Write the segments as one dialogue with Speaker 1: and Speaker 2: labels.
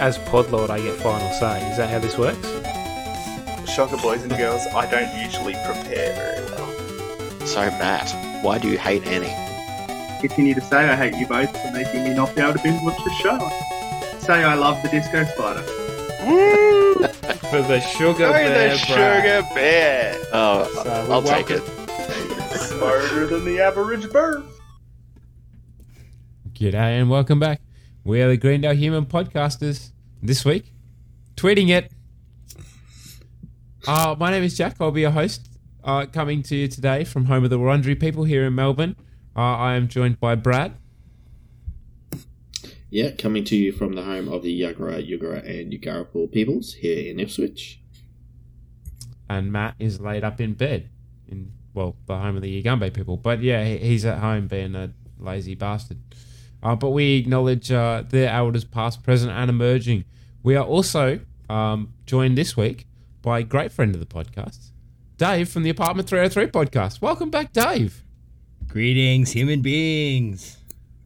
Speaker 1: As Podlord, I get final say. Is that how this works?
Speaker 2: Shocker, boys and girls, I don't usually prepare very well.
Speaker 3: So, Matt, why do you hate Annie?
Speaker 4: Continue to say I hate you both for making me not be able to binge watch the show. Say I love the disco spider.
Speaker 2: Woo!
Speaker 1: For the sugar
Speaker 2: Go
Speaker 1: bear,
Speaker 2: the
Speaker 1: Brad.
Speaker 2: sugar bear!
Speaker 3: Oh,
Speaker 1: So,
Speaker 3: I'll
Speaker 1: we
Speaker 3: take it.
Speaker 2: Smarter than the average bird.
Speaker 5: G'day and welcome back. We are the Greendale Human Podcasters. This week, tweeting it. Uh, my name is Jack. I'll be your host. Uh, coming to you today from home of the Wurundjeri people here in Melbourne. Uh, I am joined by Brad
Speaker 6: Yeah, coming to you from the home of the Yagara, Yugara, and Yugarapur peoples here in Ipswich.
Speaker 5: and Matt is laid up in bed in well the home of the Yugambeh people. But yeah, he's at home being a lazy bastard. Uh, but we acknowledge uh, their elders, past, present, and emerging. We are also um, joined this week by a great friend of the podcast, Dave from the Apartment 303 podcast. Welcome back, Dave.
Speaker 7: Greetings, human beings.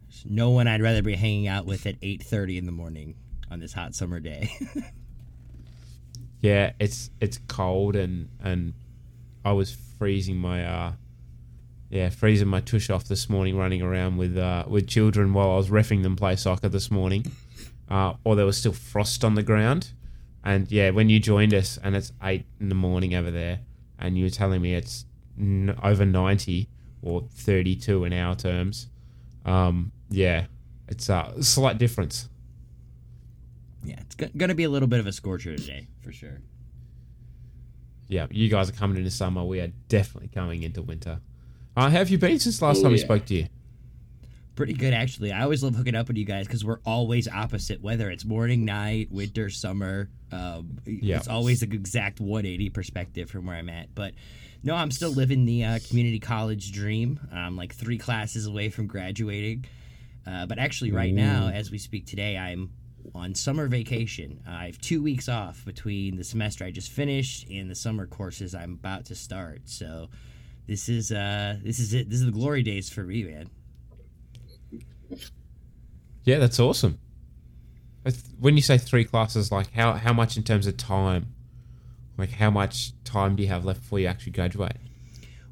Speaker 7: There's no one I'd rather be hanging out with at 8:30 in the morning on this hot summer day.
Speaker 5: Yeah, it's it's cold and and I was freezing my uh yeah freezing my tush off this morning running around with uh with children while I was refing them play soccer this morning, uh or there was still frost on the ground, and yeah when you joined us and it's eight in the morning over there and you were telling me it's n- over ninety or thirty two in our terms, um yeah it's a slight difference.
Speaker 7: yeah, it's go- gonna be a little bit of a scorcher today for sure.
Speaker 5: yeah, you guys are coming into summer. We are definitely coming into winter. Uh, how have you been since last
Speaker 6: Oh,
Speaker 5: time we spoke to you?
Speaker 7: Pretty good actually. I always love hooking up with you guys because we're always opposite. Whether it's morning, night, winter, summer, um,
Speaker 5: Yeah.
Speaker 7: it's always an exact 180 perspective from where I'm at. But no, I'm still living the uh, community college dream. I'm like three classes away from graduating. Uh, but actually, right now, as we speak today, I'm on summer vacation. I have two weeks off between the semester I just finished and the summer courses I'm about to start. So this is uh, this is it. This is the glory days for me, man.
Speaker 5: Yeah, that's awesome. When you say three classes, like how how much in terms of time? Like how much time do you have left before you actually graduate?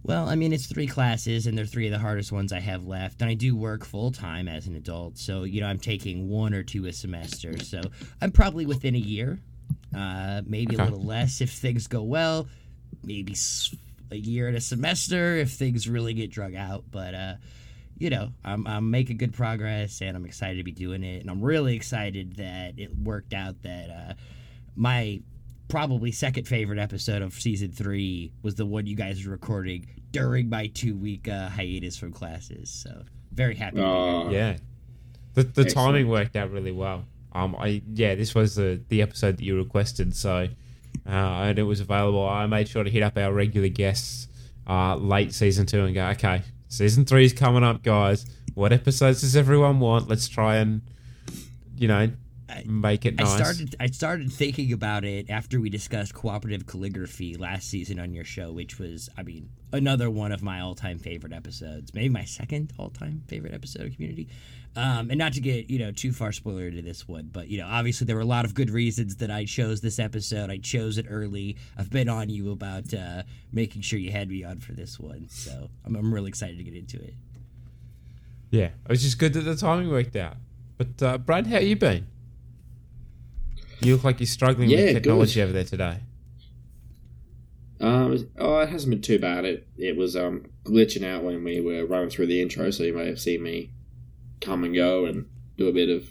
Speaker 7: Well, I mean, it's three classes, and they're three of the hardest ones I have left. And I do work full time as an adult, so you know I'm taking one or two a semester. So I'm probably within a year, uh, maybe
Speaker 5: Okay.
Speaker 7: a little less if things go well, maybe a year and a semester if things really get drug out. But uh, you know, I'm I'm making good progress, and I'm excited to be doing it. And I'm really excited that it worked out that uh, my probably second favorite episode of season three was the one you guys were recording during my two week uh, hiatus from classes. So very happy. to be here.
Speaker 6: Oh,
Speaker 5: Yeah, the the
Speaker 6: Excellent.
Speaker 5: timing worked out really well. Um, I yeah, this was the the episode that you requested, so uh, and it was available. I made sure to hit up our regular guests uh, late season two and go, okay, season three is coming up, guys. What episodes does everyone want? Let's try and you know make it
Speaker 7: I started. I started thinking about it after we discussed cooperative calligraphy last season on your show, which was, I mean, another one of my all-time favorite episodes. Maybe my second all-time favorite episode of Community. Um, and not to get you know too far spoiler to this one, but you know, obviously there were a lot of good reasons that I chose this episode. I chose it early. I've been on you about uh, making sure you had me on for this one, so I'm, I'm really excited to get into it.
Speaker 5: Yeah, it was just good that the timing worked out. But uh, Brad, how you been? You look like you're struggling
Speaker 6: Yeah,
Speaker 5: with technology
Speaker 6: good.
Speaker 5: over there today.
Speaker 6: Um, oh, it hasn't been too bad. It it was um glitching out when we were running through the intro, so you may have seen me come and go and do a bit of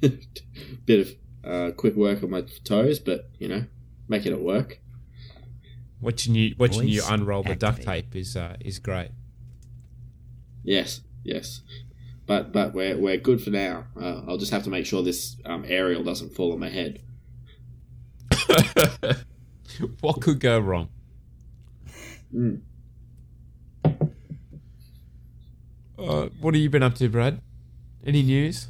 Speaker 6: bit of uh, quick work on my toes, but you know, making it work.
Speaker 5: Watching you watching you
Speaker 7: Voice
Speaker 5: unroll the duct tape is uh, is great.
Speaker 6: Yes, yes. But but we're we're good for now. Uh, I'll just have to make sure this um, aerial doesn't fall on my head.
Speaker 5: what could go wrong?
Speaker 6: Mm.
Speaker 5: Uh, what have you been up to, Brad? Any news?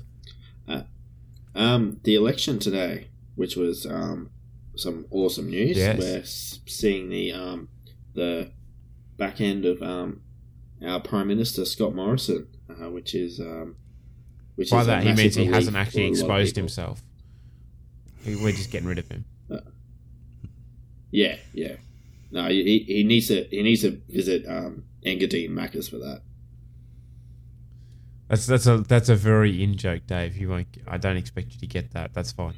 Speaker 6: Um, the election today, which was um, some awesome news.
Speaker 5: Yes.
Speaker 6: We're seeing the um, the back end of um, our Prime Minister Scott Morrison, uh, which is um, Which
Speaker 5: By
Speaker 6: is
Speaker 5: that he means he hasn't actually exposed himself. We're just getting rid of him.
Speaker 6: Yeah, yeah. No, he, he needs to he needs to visit um, Engadine Macca's for that.
Speaker 5: That's that's a that's a very in joke, Dave. You won't. I don't expect you to get that. That's fine.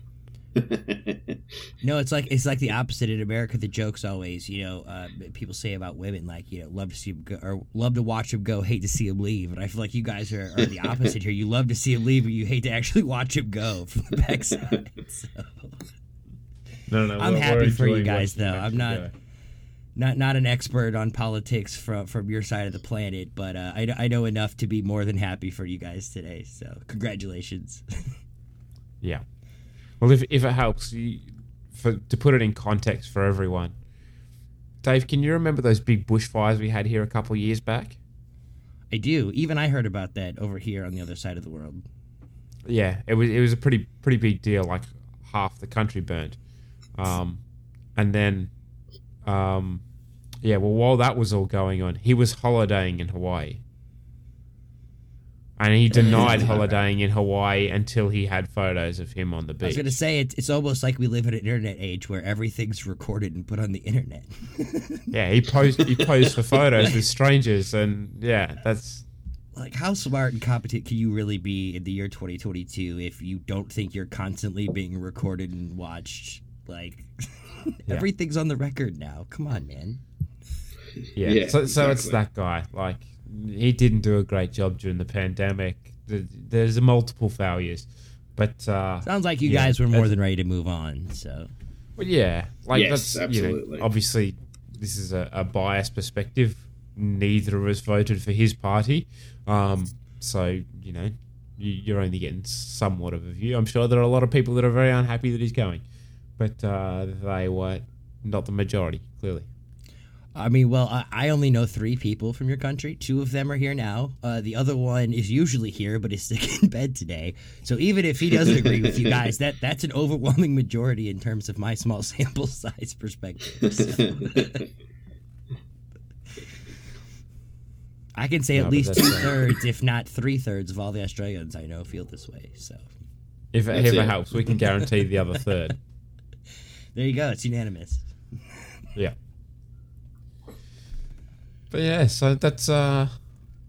Speaker 7: No, it's like it's like the opposite in America. The joke's always, you know, uh, people say about women, like you know, love to see 'em go, or love to watch them go, hate to see them leave. And I feel like you guys are, are the opposite here. You love to see them leave, but you hate to actually watch them go from the backside. So,
Speaker 5: No, no.
Speaker 7: I'm happy for you guys, though. I'm not- not not an expert on politics from from your side of the planet, but uh, I, I know enough to be more than happy for you guys today. So congratulations.
Speaker 5: Yeah. Well, if if it helps, you, for to put it in context for everyone, Dave, can you remember those big bushfires we had here a couple of years back?
Speaker 7: I do. Even I heard about that over here on the other side of the world.
Speaker 5: Yeah, it was it was a pretty pretty big deal. Like half the country burnt, um, and then, um, yeah. Well, while that was all going on, he was holidaying in Hawaii, and he denied holidaying in Hawaii until he had photos of him on the beach.
Speaker 7: I was going to say it's it's almost like we live in an internet age where everything's recorded and put on the internet.
Speaker 5: Yeah, he posed he posed for photos with strangers, and yeah, that's
Speaker 7: like how smart and competent can you really be in the year 2022 if you don't think you're constantly being recorded and watched? Like everything's on the record now. Come on, man.
Speaker 5: Yeah.
Speaker 6: Yeah,
Speaker 5: so so it's that guy. Like he didn't do a great job during the pandemic. There's multiple failures, but uh,
Speaker 7: Sounds like you
Speaker 5: Yeah,
Speaker 7: guys were more than ready to move on. So
Speaker 5: Well, yeah, like
Speaker 6: Yes,
Speaker 5: that's you know, obviously this is a, a biased perspective. Neither of us voted for his party, um, so you know you, you're only getting somewhat of a view. I'm sure there are a lot of people that are very unhappy that he's going, but uh, they were not the majority, clearly.
Speaker 7: I mean, well, I, I only know three people from your country. Two of them are here now. Uh, the other one is usually here, but is sick in bed today. So even if he doesn't agree with you guys, that that's an overwhelming majority in terms of my small sample size perspective. So I can say
Speaker 5: No,
Speaker 7: at least two
Speaker 5: uh,
Speaker 7: thirds, if not three thirds, of all the Australians I know feel this way. So
Speaker 5: If it
Speaker 6: That's
Speaker 5: ever
Speaker 6: it.
Speaker 5: helps, we can guarantee the other third.
Speaker 7: there you go. It's unanimous.
Speaker 5: Yeah. But yeah, so that's uh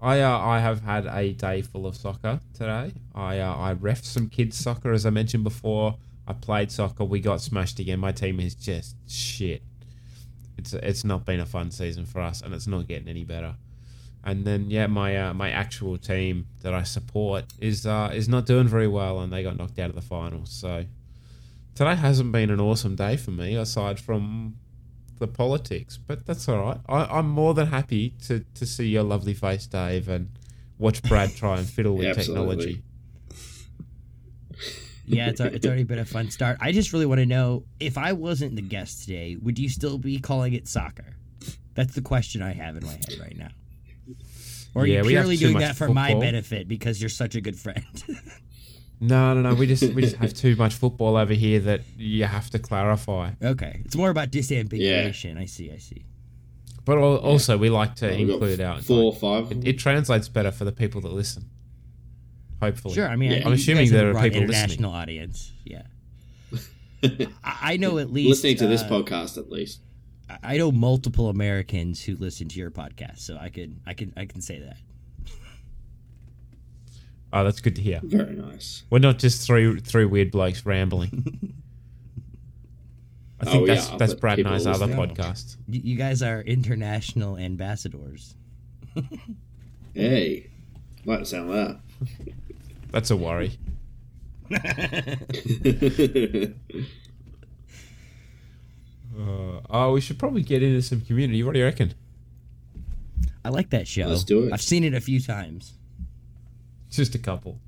Speaker 5: I uh, I have had a day full of soccer today. I uh, I refed some kids soccer as I mentioned before. I played soccer. We got smashed again. My team is just shit. It's it's not been a fun season for us, and it's not getting any better. And then yeah, my uh, my actual team that I support is uh, is not doing very well, and they got knocked out of the finals. So today hasn't been an awesome day for me, aside from the politics, but that's all right. I, I'm more than happy to, to see your lovely face, Dave, and watch Brad try and fiddle with technology.
Speaker 7: Yeah, it's, it's already been a fun start. I just really want to know if I wasn't the guest today, would you still be calling it soccer? That's the question I have in my head right now. Or are
Speaker 5: Yeah,
Speaker 7: you
Speaker 5: we have
Speaker 7: purely doing that for my benefit because you're such a good friend?
Speaker 5: No, no, no. We just we just have too much football over here that you have to clarify.
Speaker 7: okay, it's more about disambiguation. I see. I see.
Speaker 5: But al- also, we like to
Speaker 6: We've
Speaker 5: include our.
Speaker 6: four or five.
Speaker 5: it, it translates better for the people that listen. Hopefully,
Speaker 7: Sure. I mean,
Speaker 6: Yeah.
Speaker 7: I-
Speaker 5: I'm assuming there are
Speaker 7: broad
Speaker 5: people listening.
Speaker 7: international audience. Yeah. I, I know at least
Speaker 6: Listening to this
Speaker 7: uh,
Speaker 6: podcast, at least.
Speaker 7: I- I know multiple Americans who listen to your podcast, so I could, I can, I can say that.
Speaker 5: Oh, that's good to hear.
Speaker 6: Very nice.
Speaker 5: We're not just three three weird blokes rambling. I think
Speaker 6: Oh,
Speaker 5: that's
Speaker 6: yeah,
Speaker 5: that's Brad and I's other
Speaker 6: listening.
Speaker 5: podcast.
Speaker 7: You, you guys are international ambassadors.
Speaker 6: Hey, like the sound of
Speaker 5: That's a worry. Uh, oh, we should probably get into some community. What do you reckon?
Speaker 7: I like that show.
Speaker 6: Let's do it.
Speaker 7: I've seen it a few times.
Speaker 5: Just a couple.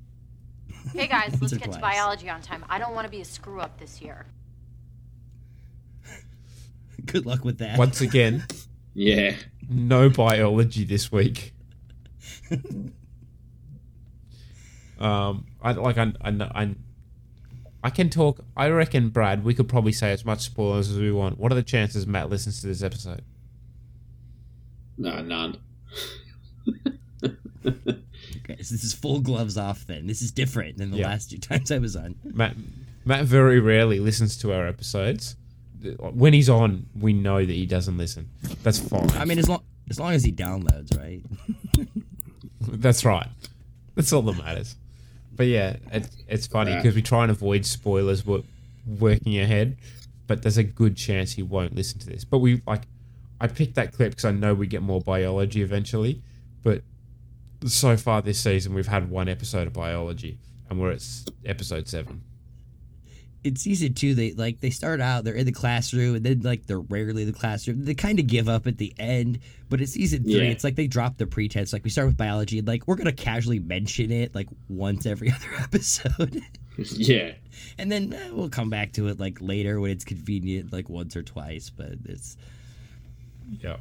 Speaker 8: Hey guys, let's
Speaker 7: Once or
Speaker 8: get to biology on time. I don't want to be a screw up this year.
Speaker 7: Good luck with that.
Speaker 5: Once again,
Speaker 6: yeah.
Speaker 5: no biology this week. um, I like I, I I I can talk. I reckon, Brad, we could probably say as much spoilers as we want. What are the chances Matt listens to this episode?
Speaker 6: No, none.
Speaker 7: Okay, so this is full gloves off. Then this is different than the
Speaker 5: Yeah.
Speaker 7: last two times I was on.
Speaker 5: Matt Matt very rarely listens to our episodes. When he's on, we know that he doesn't listen. That's fine.
Speaker 7: I mean, as long as long as he downloads, right?
Speaker 5: That's right. That's all that matters. But yeah, it, it's funny
Speaker 6: Yeah.
Speaker 5: because we try and avoid spoilers wo- working ahead, but there's a good chance he won't listen to this. But we like, I picked that clip because I know we get more biology eventually. But so far this season, we've had one episode of biology, and we're at episode seven.
Speaker 7: in season two, they like they start out, they're in the classroom, and then like they're rarely in the classroom. They kind of give up at the end, but in season three,
Speaker 6: Yeah.
Speaker 7: it's like they drop the pretense. Like we start with biology, and like we're gonna casually mention it like once every other episode,
Speaker 6: yeah.
Speaker 7: and then eh, we'll come back to it like later when it's convenient, like once or twice. But it's
Speaker 5: Yeah.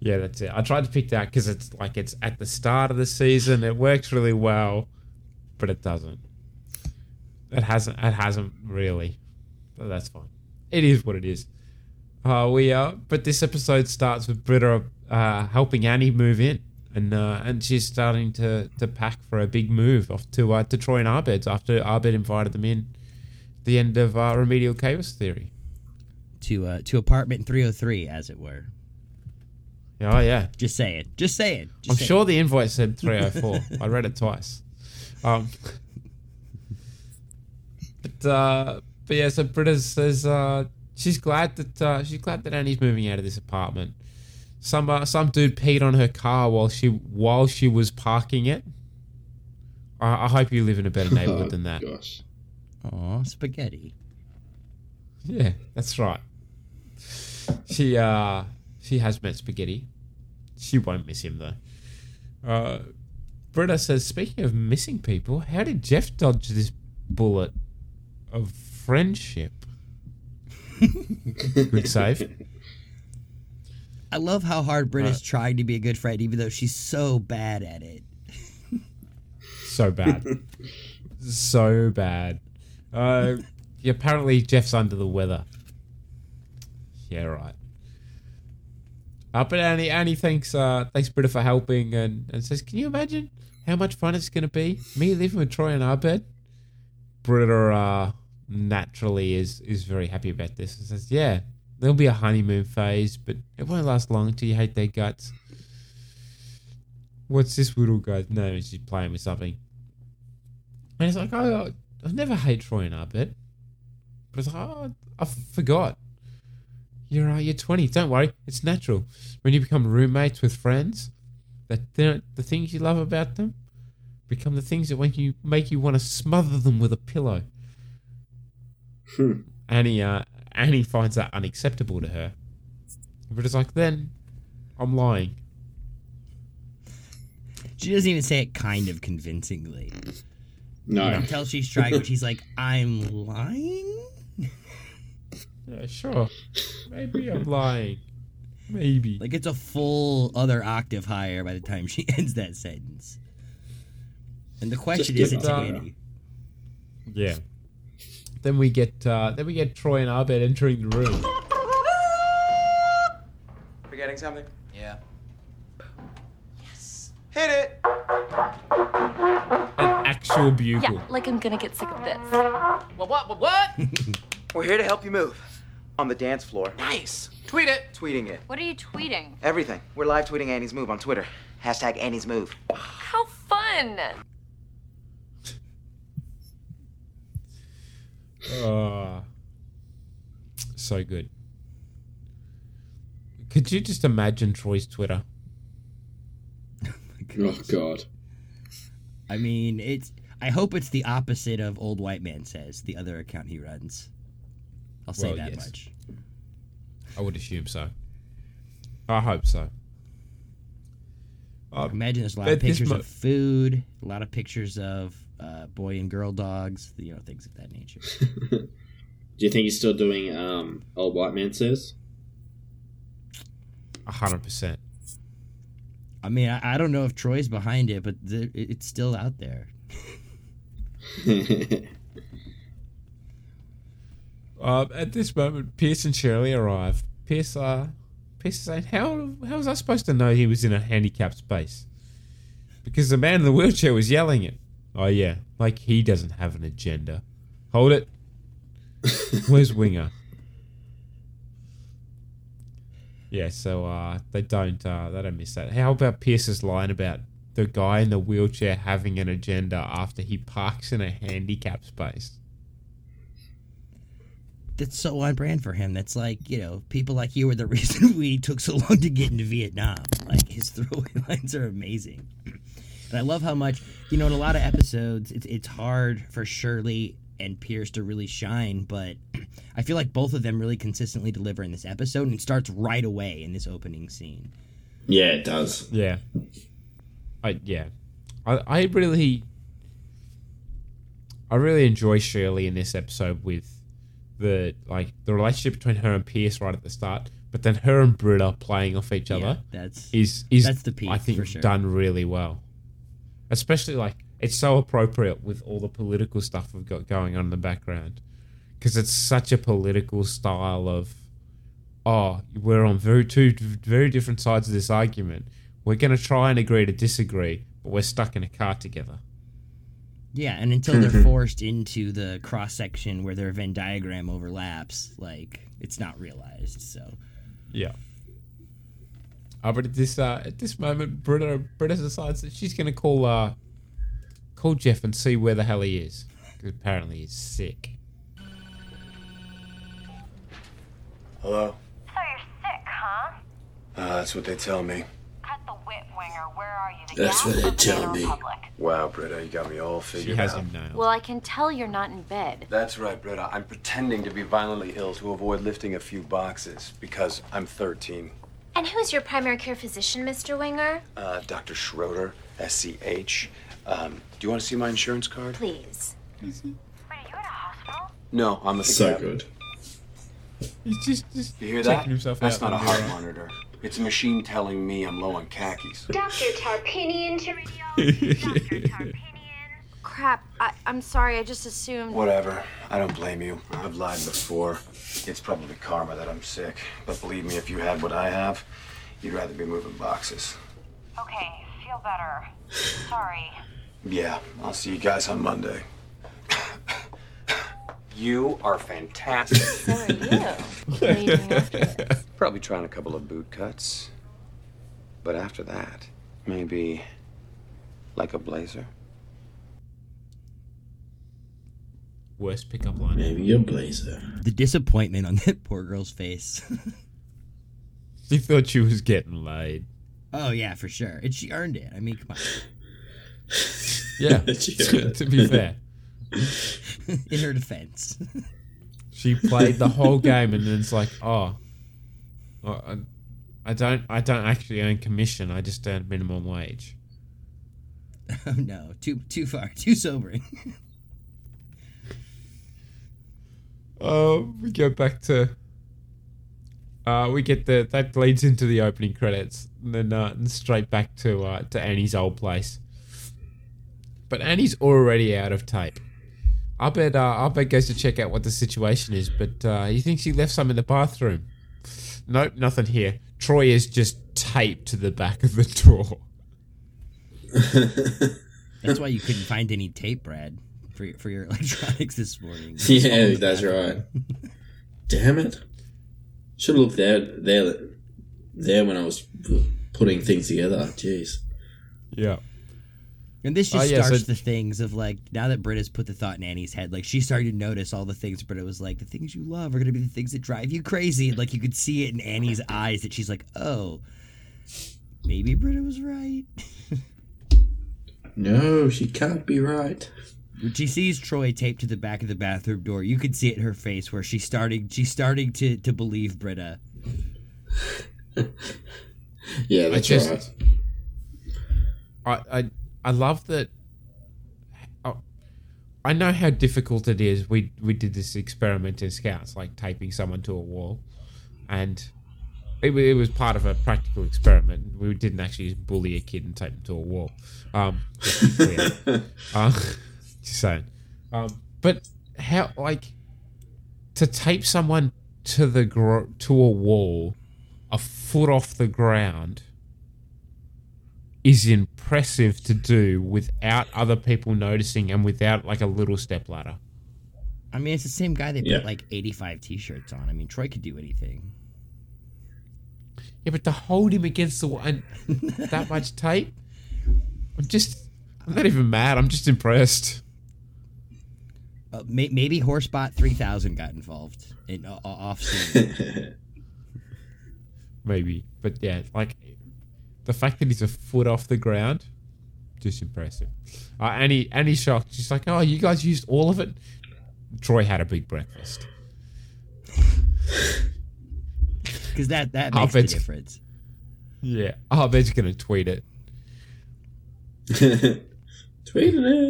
Speaker 5: Yeah, that's it. I tried to pick that because it's like it's at the start of the season. It works really well, but it doesn't. It hasn't. It hasn't really. But that's fine. It is what it is. Uh, we uh, but this episode starts with Britta uh, helping Annie move in, and uh, and she's starting to, to pack for a big move off to uh, to Troy and Abed's after Abed invited them in. The end of uh, Remedial Chaos Theory.
Speaker 7: to uh, to apartment three hundred three, as it were.
Speaker 5: Oh yeah,
Speaker 7: Just saying, just saying. Just
Speaker 5: I'm
Speaker 7: saying.
Speaker 5: sure the invoice said 304. I read it twice. Um, but uh, but yeah, so Britta says uh, she's glad that uh, she's glad that Annie's moving out of this apartment. Some uh, some dude peed on her car while she while she was parking it. I, I hope you live in a better neighborhood than that.
Speaker 6: Oh, Gosh.
Speaker 7: Aw, spaghetti.
Speaker 5: Yeah, that's right. She uh she has met spaghetti. She won't miss him though. Uh Britta says, speaking of missing people, how did Jeff dodge this bullet of friendship? Good save.
Speaker 7: I love how hard Britta's
Speaker 5: Uh,
Speaker 7: trying to be a good friend, even though she's so bad at it.
Speaker 5: So bad. so bad. Uh apparently Jeff's under the weather. Yeah, right. Uh, but Annie, Annie thanks, uh, thanks Britta for helping and, and says, Can you imagine how much fun it's going to be? Me living with Troy and Abed? Britta uh, naturally is, is very happy about this and says, Yeah, there'll be a honeymoon phase, but it won't last long until you hate their guts. What's this little guy's name? She's playing with something. And it's like, oh, I've never hate Troy and Abed. But it's like, oh, I forgot. You're uh, you're 20. Don't worry, it's natural. When you become roommates with friends, that the the things you love about them become the things that make you make you want to smother them with a pillow.
Speaker 6: Hmm.
Speaker 5: Annie uh, Annie finds that unacceptable to her. But it's like, then I'm lying.
Speaker 7: She doesn't even say it kind of convincingly.
Speaker 6: No.
Speaker 7: You can tell she's trying, but she's like, I'm lying?
Speaker 5: Yeah, sure. Maybe I'm lying. Maybe.
Speaker 7: Like, it's a full other octave higher by the time she ends that sentence. And the question
Speaker 6: give
Speaker 7: isn't
Speaker 5: up.
Speaker 7: Annie.
Speaker 5: Yeah. Then we get uh, then we get Troy and Abed entering the room.
Speaker 9: Forgetting something? Yeah. Yes. Hit it!
Speaker 5: An actual bugle.
Speaker 8: Yeah, like I'm gonna get sick of this.
Speaker 9: What, what, what, what? We're here to help you move. On the dance floor. Nice. Tweet it. Tweeting it.
Speaker 8: What are you tweeting?
Speaker 9: Everything. We're live tweeting Annie's move on Twitter. Hashtag Annie's move.
Speaker 8: How fun!
Speaker 5: Oh, so good. Could you just imagine Troy's Twitter?
Speaker 6: Oh God.
Speaker 7: I mean, it's. I hope it's the opposite of Old White Man Says, the other account he runs. I'll say
Speaker 5: Well,
Speaker 7: that
Speaker 5: yes.
Speaker 7: much.
Speaker 5: I would assume so. I hope so. Uh,
Speaker 7: Imagine there's a lot of pictures
Speaker 5: mo-
Speaker 7: of food, a lot of pictures of uh, boy and girl dogs, you know, things of that nature.
Speaker 6: Do you think he's still doing um old white man says?
Speaker 5: a hundred percent.
Speaker 7: I mean, I, I don't know if Troy's behind it, but the, it- it's still out there.
Speaker 5: Uh, at this moment, Pierce and Shirley arrive. Pierce, uh, Pierce is saying, "How how was I supposed to know he was in a handicapped space?" because the man in the wheelchair was yelling it. Oh yeah, like he doesn't have an agenda. Hold it. Where's Winger? Yeah, so uh, they don't uh, they don't miss that. How about Pierce's line about the guy in the wheelchair having an agenda after he parks in a handicap space?
Speaker 7: That's so on brand for him. That's like, you know, people like you are the reason we took so long to get into Vietnam. Like his throwaway lines are amazing. And I love how much, you know, in a lot of episodes, it's it's hard for Shirley and Pierce to really shine, but I feel like both of them really consistently deliver in this episode, and it starts right away in this opening scene.
Speaker 6: Yeah, it does.
Speaker 5: Yeah. I yeah. I I really I really enjoy Shirley in this episode with the like the relationship between her and Pierce right at the start, but then her and Britta playing off each other.
Speaker 7: that's-
Speaker 5: is is
Speaker 7: that's the peak,
Speaker 5: I think
Speaker 7: sure.
Speaker 5: done really well. Especially like it's so appropriate with all the political stuff we've got going on in the background because it's such a political style of oh we're on very two very different sides of this argument we're going to try and agree to disagree but we're stuck in a car together
Speaker 7: Yeah, and until they're forced into the cross section where their Venn diagram overlaps, like it's not realized. So
Speaker 5: yeah uh, but at this uh, at this moment Britta, Britta decides that she's going to call uh, call Jeff and see where the hell he is because apparently he's sick
Speaker 10: Hello?
Speaker 11: So you're sick, huh?
Speaker 10: Uh, that's what they tell me.
Speaker 11: Cut the wit, Winger. Where are you? The
Speaker 10: That's what they
Speaker 11: or
Speaker 10: tell me.
Speaker 11: Republic?
Speaker 10: Wow, Britta, you got me all figured
Speaker 5: has
Speaker 10: out.
Speaker 5: him nailed.
Speaker 8: Well, I can tell you're not in bed.
Speaker 10: That's right, Britta. I'm pretending to be violently ill to avoid lifting a few boxes because I'm 13.
Speaker 12: And who's your primary care physician, Mr. Winger?
Speaker 10: Uh, Dr. Schroeder, SCH. Um, do you want to see my insurance card?
Speaker 12: Please.
Speaker 10: Wait, No, I'm a
Speaker 6: So
Speaker 10: scab.
Speaker 6: good.
Speaker 5: he's just, just
Speaker 10: You hear that?
Speaker 5: himself
Speaker 10: That's
Speaker 5: out
Speaker 10: not a heart monitor. It's a machine telling me I'm low on khakis.
Speaker 12: Dr. Tarpinian to radiology. Crap. I, I'm sorry. I just assumed.
Speaker 10: Whatever. I don't blame you. I've lied before. It's probably karma that I'm sick. But believe me, if you had what I have, you'd rather be moving boxes.
Speaker 11: Okay, feel better. Sorry.
Speaker 10: Yeah, I'll see you guys on Monday. You are fantastic.
Speaker 12: So are you. What are you doing afterwards?
Speaker 10: Probably trying a couple of boot cuts. But after that, maybe like a blazer.
Speaker 5: worst pickup line
Speaker 6: Maybe a blazer.
Speaker 7: the disappointment on that poor girl's face.
Speaker 5: she thought she was getting laid
Speaker 7: oh yeah, for sure, and she earned it. I mean, come on.
Speaker 5: yeah to, to be fair
Speaker 7: in her defense.
Speaker 5: She played the whole game, and then it's like, oh, I, I don't, I don't actually earn commission. I just earn minimum wage.
Speaker 7: oh no, too too far, too sobering.
Speaker 5: Oh, we go back to. Uh, we get the that leads into the opening credits, and then uh, and straight back to uh, to Annie's old place. But Annie's already out of tape. Abed uh, Abed goes to check out what the situation is, but uh, he thinks he left some in the bathroom. Nope, nothing here. Troy is just taped to the back of the door.
Speaker 7: That's why you couldn't find any tape, Brad, for your, for your electronics this morning.
Speaker 6: Yeah, that's right. Damn it! Should have looked there, there, there when I was putting things together. Jeez.
Speaker 5: Yeah.
Speaker 7: And this just oh,
Speaker 5: yeah, so-
Speaker 7: starts the things of like now that Britta's put the thought in Annie's head, like she started to notice all the things Britta was like, the things you love are gonna be the things that drive you crazy. And like you could see it in Annie's eyes that she's like, oh, maybe Britta was right.
Speaker 6: No, she can't be right.
Speaker 7: When she sees Troy taped to the back of the bathroom door, you could see it in her face where she's starting she's starting to to believe Britta.
Speaker 6: Yeah, that's
Speaker 5: just-
Speaker 6: right.
Speaker 5: I, I I love that. I- I know how difficult it is. We we did this experiment in Scouts, like taping someone to a wall, and it, it was part of a practical experiment. We didn't actually bully a kid and tape them to a wall. Um, uh, just saying. Um, but how like to tape someone to the gro- to a wall, a foot off the ground is impressive to do without other people noticing and without like a little step ladder.
Speaker 7: I mean, it's the same guy that
Speaker 5: Yeah.
Speaker 7: put like 85 t-shirts on. I mean, Troy could do anything.
Speaker 5: Yeah, but to hold him against the wall and that much tape, I'm just, I'm not even mad. I'm just impressed.
Speaker 7: Uh, may- maybe Horsebot 3000 got involved in uh, off scene.
Speaker 5: Maybe, but yeah, like the fact that he's a foot off the ground, just impressive. Uh, and he and he's shocked. She's like, "Oh, you guys used all of it." Troy had a big breakfast.
Speaker 7: Because that that
Speaker 5: I'll
Speaker 7: makes the difference.
Speaker 5: Yeah, I'll bet you're gonna tweet it.
Speaker 6: Tweeting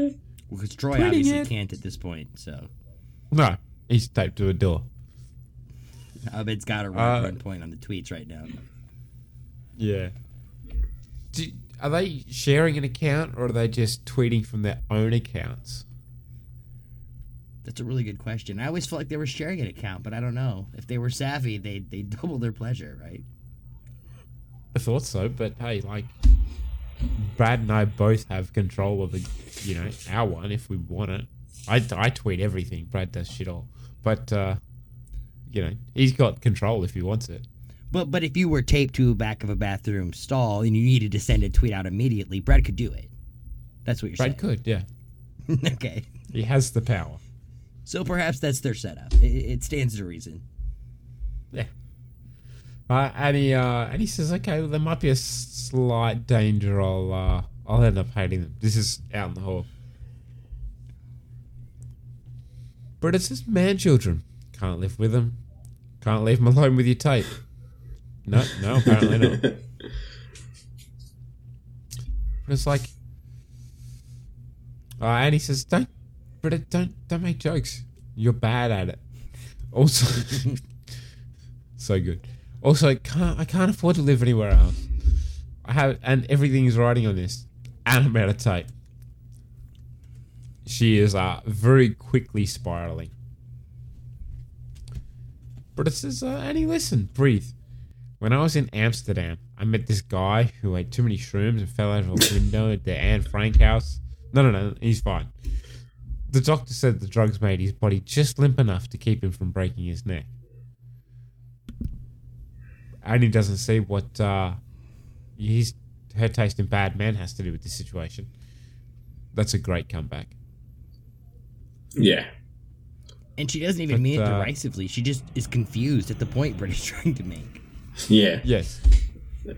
Speaker 6: it.
Speaker 7: Because Troy
Speaker 5: Tweeting
Speaker 7: obviously
Speaker 5: it.
Speaker 7: can't at this point, so
Speaker 5: No, he's taped to a door.
Speaker 7: Abed's got to
Speaker 5: Uh,
Speaker 7: run one point on the tweets right now.
Speaker 5: Yeah. Do, are they sharing an account or are they just tweeting from their own accounts?
Speaker 7: That's a really good question. I always felt like they were sharing an account, but I don't know. If they were savvy, they they double their pleasure, right?
Speaker 5: I thought so, but hey, like Brad and I both have control of the, you know, our one if we want it. I, I tweet everything. Brad does shit all, but uh, you know, he's got control if he wants it.
Speaker 7: But but if you were taped to the back of a bathroom stall and you needed to send a tweet out immediately, Brad could do it. That's what you're saying.
Speaker 5: Brad could, yeah.
Speaker 7: okay.
Speaker 5: He has the power.
Speaker 7: So perhaps that's their setup. It, it stands to reason.
Speaker 5: Yeah. Uh, and he uh, and he says, okay, well, there might be a slight danger. I'll uh, I'll end up hating them. This is out in the hall. But it's just man children. Can't live with them. Can't leave them alone with your tape. No, no, apparently not. But it's like, uh, and he says, "Don't, but don't, don't make jokes. You're bad at it." Also, so good. Also, can't, I can't afford to live anywhere else. I have, and everything is riding on this, and I'm out of tape. She is uh, very quickly spiraling. But it says, uh, Annie, listen, breathe. When I was in Amsterdam, I met this guy who ate too many shrooms and fell out of a window at the Anne Frank house. No, no, no, he's fine. The doctor said the drugs made his body just limp enough to keep him from breaking his neck. Annie doesn't see what uh, his her taste in bad men has to do with this situation. That's a great comeback.
Speaker 6: Yeah.
Speaker 7: And she doesn't even
Speaker 5: But,
Speaker 7: mean it
Speaker 5: uh,
Speaker 7: derisively. She just is confused at the point Britta is trying to make.
Speaker 6: Yeah.
Speaker 5: Yes.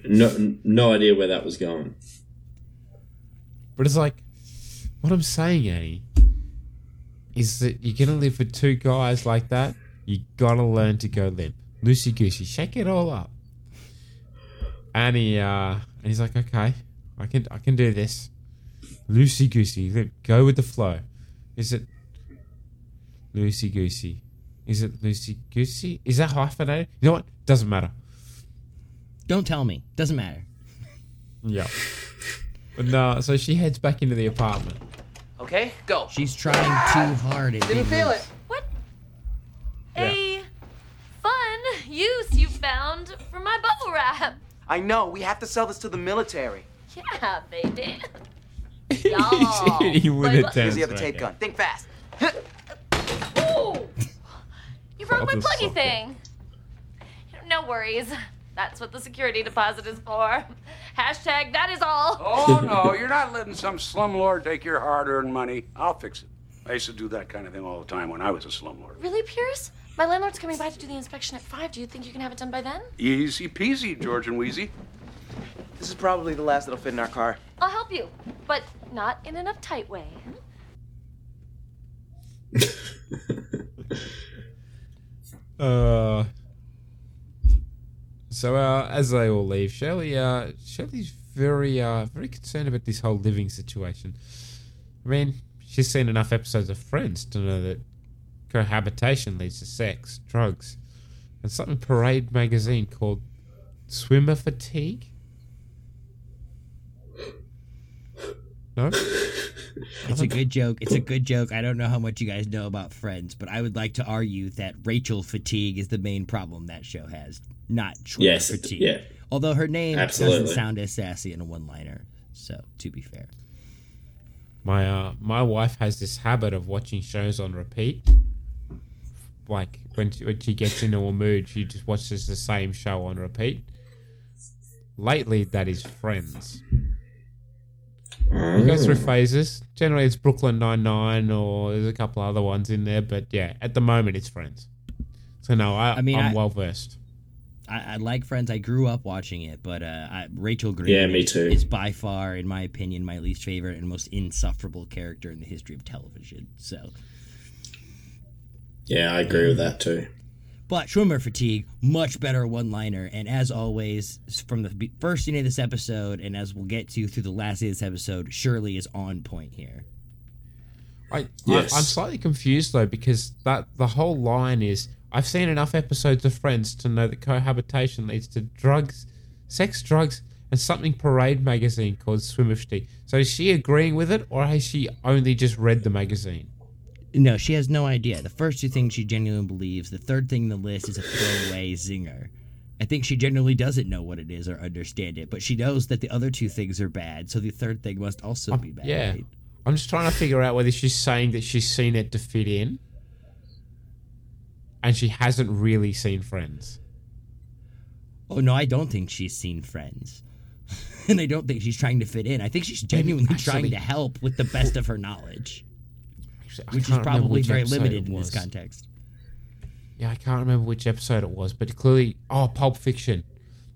Speaker 6: No, no idea where that was going.
Speaker 5: But it's like, what I'm saying, Annie, is that you're gonna live with two guys like that. You gotta learn to go limp, loosey goosey, shake it all up. And he, uh, and he's like, okay, I can, I can do this. Loosey goosey, limp, go with the flow. Is it loosey goosey? Is it loosey goosey? Is that hyphenated? You know what? Doesn't matter.
Speaker 7: Don't tell me. Doesn't matter.
Speaker 5: Yeah. But no, so she heads back into the apartment.
Speaker 9: Okay, go.
Speaker 7: She's trying too hard at
Speaker 9: Didn't feel
Speaker 7: loose.
Speaker 9: it.
Speaker 8: What?
Speaker 5: Yeah.
Speaker 8: A fun use you found for my bubble wrap.
Speaker 9: I know. We have to sell this to the military.
Speaker 8: Yeah, baby. Y'all.
Speaker 5: he would
Speaker 8: Like,
Speaker 5: have
Speaker 8: look-
Speaker 9: Here's the other
Speaker 5: right
Speaker 9: tape
Speaker 5: now.
Speaker 9: gun. Think fast.
Speaker 8: Ooh. You broke my
Speaker 5: Father
Speaker 8: pluggy
Speaker 5: sucker.
Speaker 8: thing. No worries. That's what the security deposit is for. Hashtag that is all.
Speaker 13: Oh, no, you're not letting some slumlord take your hard earned money. I'll fix it. I used to do that kind of thing all the time when I was a slumlord.
Speaker 8: Really, Pierce? My landlord's coming by to do the inspection at 5. Do you think you can have it done by then?
Speaker 13: Easy peasy, George and Weezy.
Speaker 9: This is probably the last that'll fit in our car.
Speaker 8: I'll help you, but not in an uptight way.
Speaker 5: Uh, so uh, as they all leave, Shirley, uh, Shirley's very, uh, very concerned about this whole living situation. I mean, she's seen enough episodes of Friends to know that cohabitation leads to sex, drugs, and something Parade magazine called Schwimmer fatigue. No.
Speaker 7: It's a good joke. It's a good joke. I don't know how much you guys know about Friends, but I would like to argue that Rachel fatigue is the main problem that show has, not Troy
Speaker 6: Yes,
Speaker 7: fatigue.
Speaker 6: yeah.
Speaker 7: Although her name
Speaker 6: Absolutely.
Speaker 7: doesn't sound as sassy in a one-liner. So to be fair,
Speaker 5: My uh, my wife has this habit of watching shows on repeat. Like when she, when she gets into a mood, she just watches the same show on repeat. Lately, that is Friends. It goes through phases. Generally, it's Brooklyn Nine Nine, or there's a couple other ones in there. But yeah, at the moment, it's Friends. So no, I,
Speaker 7: I mean,
Speaker 5: I'm
Speaker 7: I-
Speaker 5: well versed.
Speaker 7: I, I like Friends. I grew up watching it, but uh, I, Rachel Green.
Speaker 6: Yeah, me
Speaker 7: is-
Speaker 6: too.
Speaker 7: Is by far, in my opinion, my least favorite and most insufferable character in the history of television. So,
Speaker 6: Yeah, I agree with that too.
Speaker 7: But Schwimmer fatigue, much better one-liner, and as always, from the first scene of this episode, and as we'll get to through the last scene of this episode, Shirley is on point here.
Speaker 5: I,
Speaker 6: Yes.
Speaker 5: I I'm slightly confused though because that the whole line is I've seen enough episodes of Friends to know that cohabitation leads to drugs, sex, drugs, and something Parade magazine called Swimmerty. So is she agreeing with it, or has she only just read the magazine?
Speaker 7: No, she has no idea. The first two things she genuinely believes. The third thing in the list is a throwaway zinger. I think she genuinely doesn't know what it is or understand it, but she knows that the other two things are bad, so the third thing must also be bad.
Speaker 5: Yeah,
Speaker 7: right?
Speaker 5: I'm just trying to figure out whether she's saying that she's seen it to fit in, and she hasn't really seen Friends.
Speaker 7: Oh no, I don't think she's seen Friends, and I don't think she's trying to fit in. I think she's genuinely trying to help with the best of her knowledge,
Speaker 5: Actually, I
Speaker 7: which is probably
Speaker 5: which
Speaker 7: very limited in this context.
Speaker 5: Yeah, I can't remember which episode it was, but clearly, oh, Pulp Fiction,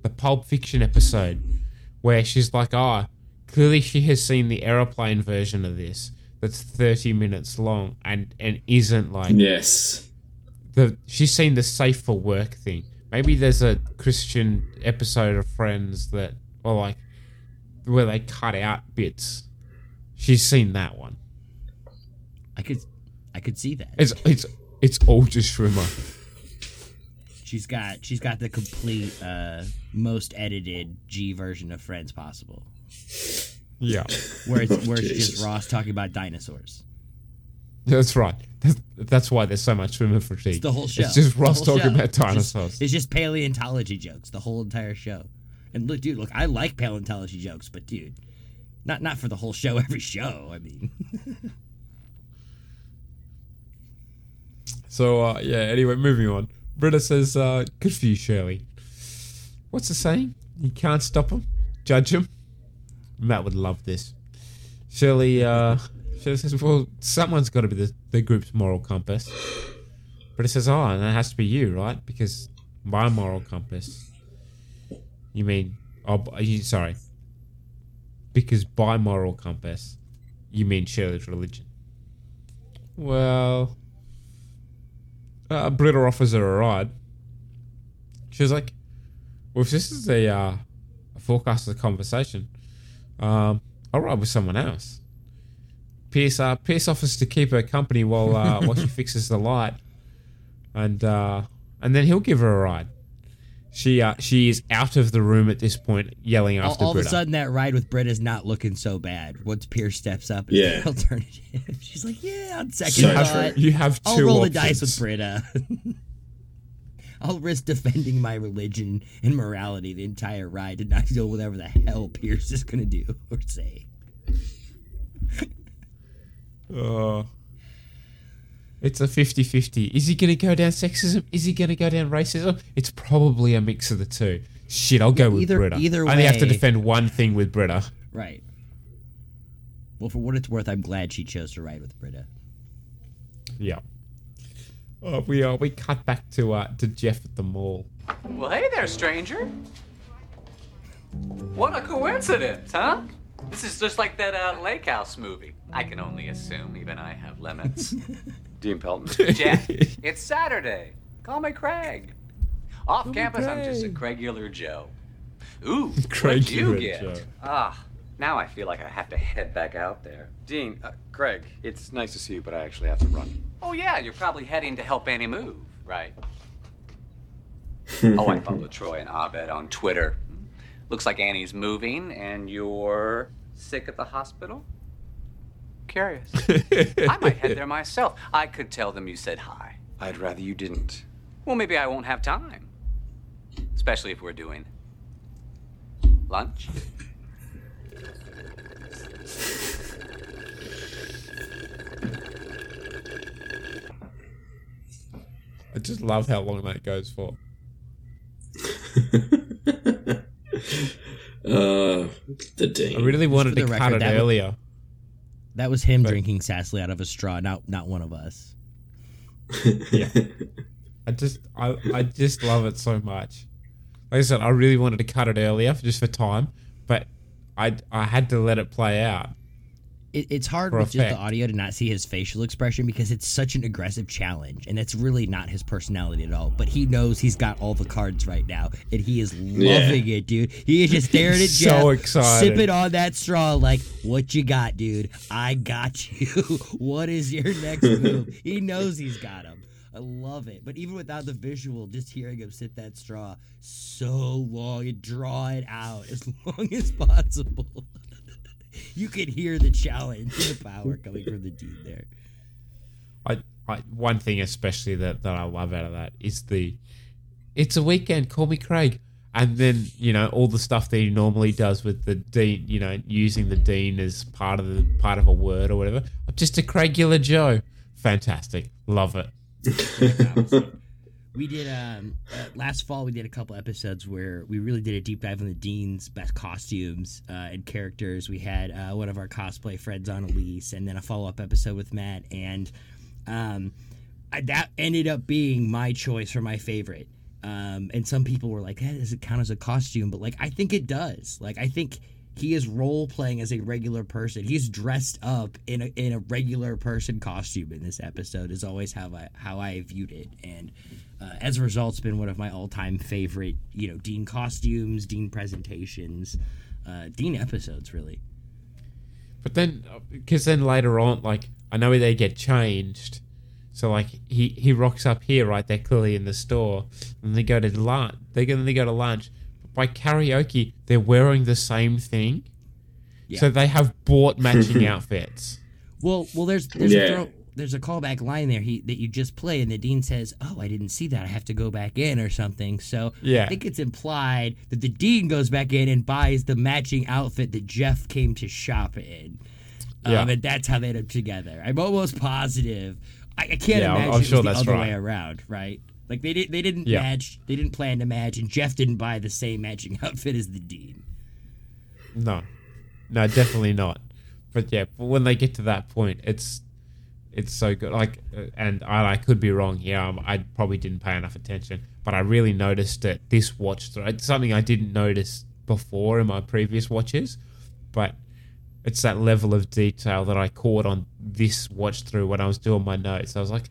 Speaker 5: the Pulp Fiction episode, where she's like, oh, clearly she has seen the aeroplane version of this that's thirty minutes long and and isn't like
Speaker 6: Yes.
Speaker 5: the she's seen the safe for work thing. Maybe there's a Christian episode of Friends that, or like, where they cut out bits. She's seen that one.
Speaker 7: I could, I could see that.
Speaker 5: It's it's it's all just Schwimmer.
Speaker 7: She's got she's got the complete uh, most edited G version of Friends possible.
Speaker 5: Yeah.
Speaker 7: Where it's
Speaker 6: Oh,
Speaker 7: where it's
Speaker 6: Jesus.
Speaker 7: just Ross talking about dinosaurs.
Speaker 5: That's right. That's, that's why there's so much Schwimmer fatigue.
Speaker 7: It's the whole show.
Speaker 5: It's just Ross talking
Speaker 7: show.
Speaker 5: about
Speaker 7: It's just-
Speaker 5: dinosaurs.
Speaker 7: It's just paleontology jokes, the whole entire show. And look, dude, look, I like paleontology jokes, but dude, not not for the whole show, every show. I mean,
Speaker 5: So uh, yeah. Anyway, moving on. Britta says, uh, "Good for you, Shirley." What's the saying? You can't stop them, judge them. Matt would love this. Shirley, uh, Shirley says, "Well, someone's got to be the, the group's moral compass." Britta says, "Oh, and that has to be you, right? Because my moral compass." You mean? Oh, you, sorry. Because by moral compass, you mean Shirley's religion. Well, uh, Britta offers her a ride. She was like, "Well, if this is a, uh, a forecast of the conversation, um, I'll ride with someone else." Pierce, uh, Pierce offers to keep her company while uh, while she fixes the light, and uh, and then he'll give her a ride. She uh, she is out of the room at this point, yelling
Speaker 7: all,
Speaker 5: after
Speaker 7: all of a sudden that ride with Britta is not looking so bad. Once Pierce steps up as
Speaker 5: Yeah.
Speaker 7: the alternative, she's like, "Yeah, on second
Speaker 5: So
Speaker 7: thought,
Speaker 5: true. You have
Speaker 7: I'll
Speaker 5: two
Speaker 7: roll the dice with Britta." I'll risk defending my religion and morality the entire ride to not know whatever the hell Pierce is going to do or say.
Speaker 5: Uh, it's a 50-50. Is he going to go down sexism? Is he going to go down racism? It's probably a mix of the two. Shit, I'll go with
Speaker 7: Either-
Speaker 5: Britta.
Speaker 7: either way.
Speaker 5: I only have to defend one thing with Britta.
Speaker 7: Right. Well, for what it's worth, I'm glad she chose to ride with Britta.
Speaker 5: Yeah. Uh, we uh, we cut back to uh, to Jeff at the mall.
Speaker 14: Well, hey there, stranger. What a coincidence, huh? This is just like that uh, Lake House movie. I can only assume, even I have limits.
Speaker 10: Dean Pelton.
Speaker 14: Jeff, it's Saturday. Call me Craig. Off campus, I'm just a Craigular Joe. Ooh, what'd you
Speaker 10: Craigular
Speaker 14: get?
Speaker 10: Joe.
Speaker 14: Ah, now I feel like I have to head back out there.
Speaker 10: Dean, uh, Craig, it's nice to see you, but I actually have to run.
Speaker 14: Oh yeah, you're probably heading to help Annie move, right? oh, I follow Troy and Abed on Twitter. Looks like Annie's moving, and you're sick at the hospital curious. I might head there myself. I could tell them you said hi.
Speaker 10: I'd rather you didn't.
Speaker 14: Well, maybe I won't have time. Especially if we're doing lunch.
Speaker 5: I just love how long that goes for.
Speaker 6: uh, the dean.
Speaker 5: I really wanted to
Speaker 7: record,
Speaker 5: cut it earlier.
Speaker 7: That was him
Speaker 5: But-
Speaker 7: drinking sassily out of a straw, not not one of us.
Speaker 5: yeah. I just I, I just love it so much. Like I said, I really wanted to cut it earlier just for time, but I I had to let it play out.
Speaker 7: It, it's hard
Speaker 5: For
Speaker 7: with just the audio to not see his facial expression because it's such an aggressive challenge, and that's really not his personality at all. But he knows he's got all the cards right now, and he is loving it, dude. He is just staring at
Speaker 5: So
Speaker 7: Jeff,
Speaker 5: excited.
Speaker 7: sipping on that straw, like, "What you got, dude? I got you. what is your next move?" He knows he's got him. I love it. But even without the visual, just hearing him sip that straw so long and draw it out as long as possible. you can hear the challenge the power coming from the dude there.
Speaker 5: I, I one thing especially that, that I love out of that is the it's a weekend, call me Craig. And then, you know, all the stuff that he normally does with the dean, you know, using the dean as part of the part of a word or whatever. I'm just a Craigular Joe. Fantastic. Love it.
Speaker 7: We did um uh, last fall. We did a couple episodes where we really did a deep dive on the dean's best costumes uh, and characters. We had uh, one of our cosplay friends on Elise, and then a follow up episode with Matt. And um, I, that ended up being my choice for my favorite. Um, and some people were like, "That does it count as a costume?" But like, I think it does. Like, I think he is role playing as a regular person. He's dressed up in a in a regular person costume in this episode. Is always how I how I viewed it, and uh, as a result, it's been one of my all time favorite. You know, Dean costumes, Dean presentations, uh, Dean episodes. Really,
Speaker 5: But then, because then later on, like I know they get changed, so like he he rocks up here, right? They're clearly in the store, and they go to lunch. They go they go to lunch. But by karaoke, they're wearing the same thing, so they have bought matching outfits.
Speaker 7: Well, well, there's there's
Speaker 5: Yeah.
Speaker 7: a throw, there's a callback line there he that you just play, and the dean says, "Oh, I didn't see that. I have to go back in or something." So
Speaker 5: Yeah.
Speaker 7: I think it's implied that the dean goes back in and buys the matching outfit that Jeff came to shop in.
Speaker 5: Yeah.
Speaker 7: Um, and that's how they end up together. I'm almost positive. I, I can't
Speaker 5: Yeah, I'm-
Speaker 7: imagine
Speaker 5: I'm sure
Speaker 7: was the
Speaker 5: that's
Speaker 7: other
Speaker 5: right.
Speaker 7: way around, right? Like they did, they didn't
Speaker 5: Yeah.
Speaker 7: match. They didn't plan to match, and Jeff didn't buy the same matching outfit as the dean.
Speaker 5: No, no, definitely not. But yeah, but when they get to that point, it's it's so good. Like, uh, and I, I could be wrong here. Um, I probably didn't pay enough attention, but I really noticed it this watch through. It's something I didn't notice before in my previous watches, but it's that level of detail that I caught on this watch through when I was doing my notes. I was like,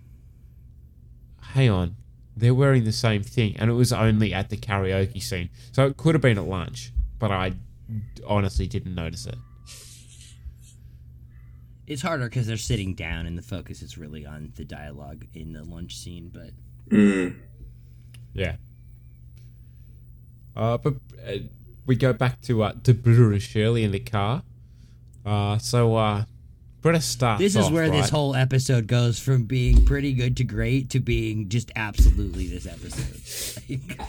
Speaker 5: hang on, they're wearing the same thing, and it was only at the karaoke scene, so it could have been at lunch, but I honestly didn't notice it.
Speaker 7: It's harder because they're sitting down, and the focus is really on the dialogue in the lunch scene. But
Speaker 6: Mm.
Speaker 5: Yeah. Uh, but uh, we go back to uh, to Britta and Shirley in the car. Uh, so uh, Britta starts.
Speaker 7: this is
Speaker 5: off,
Speaker 7: where this whole episode goes from being pretty good to great to being just absolutely this episode.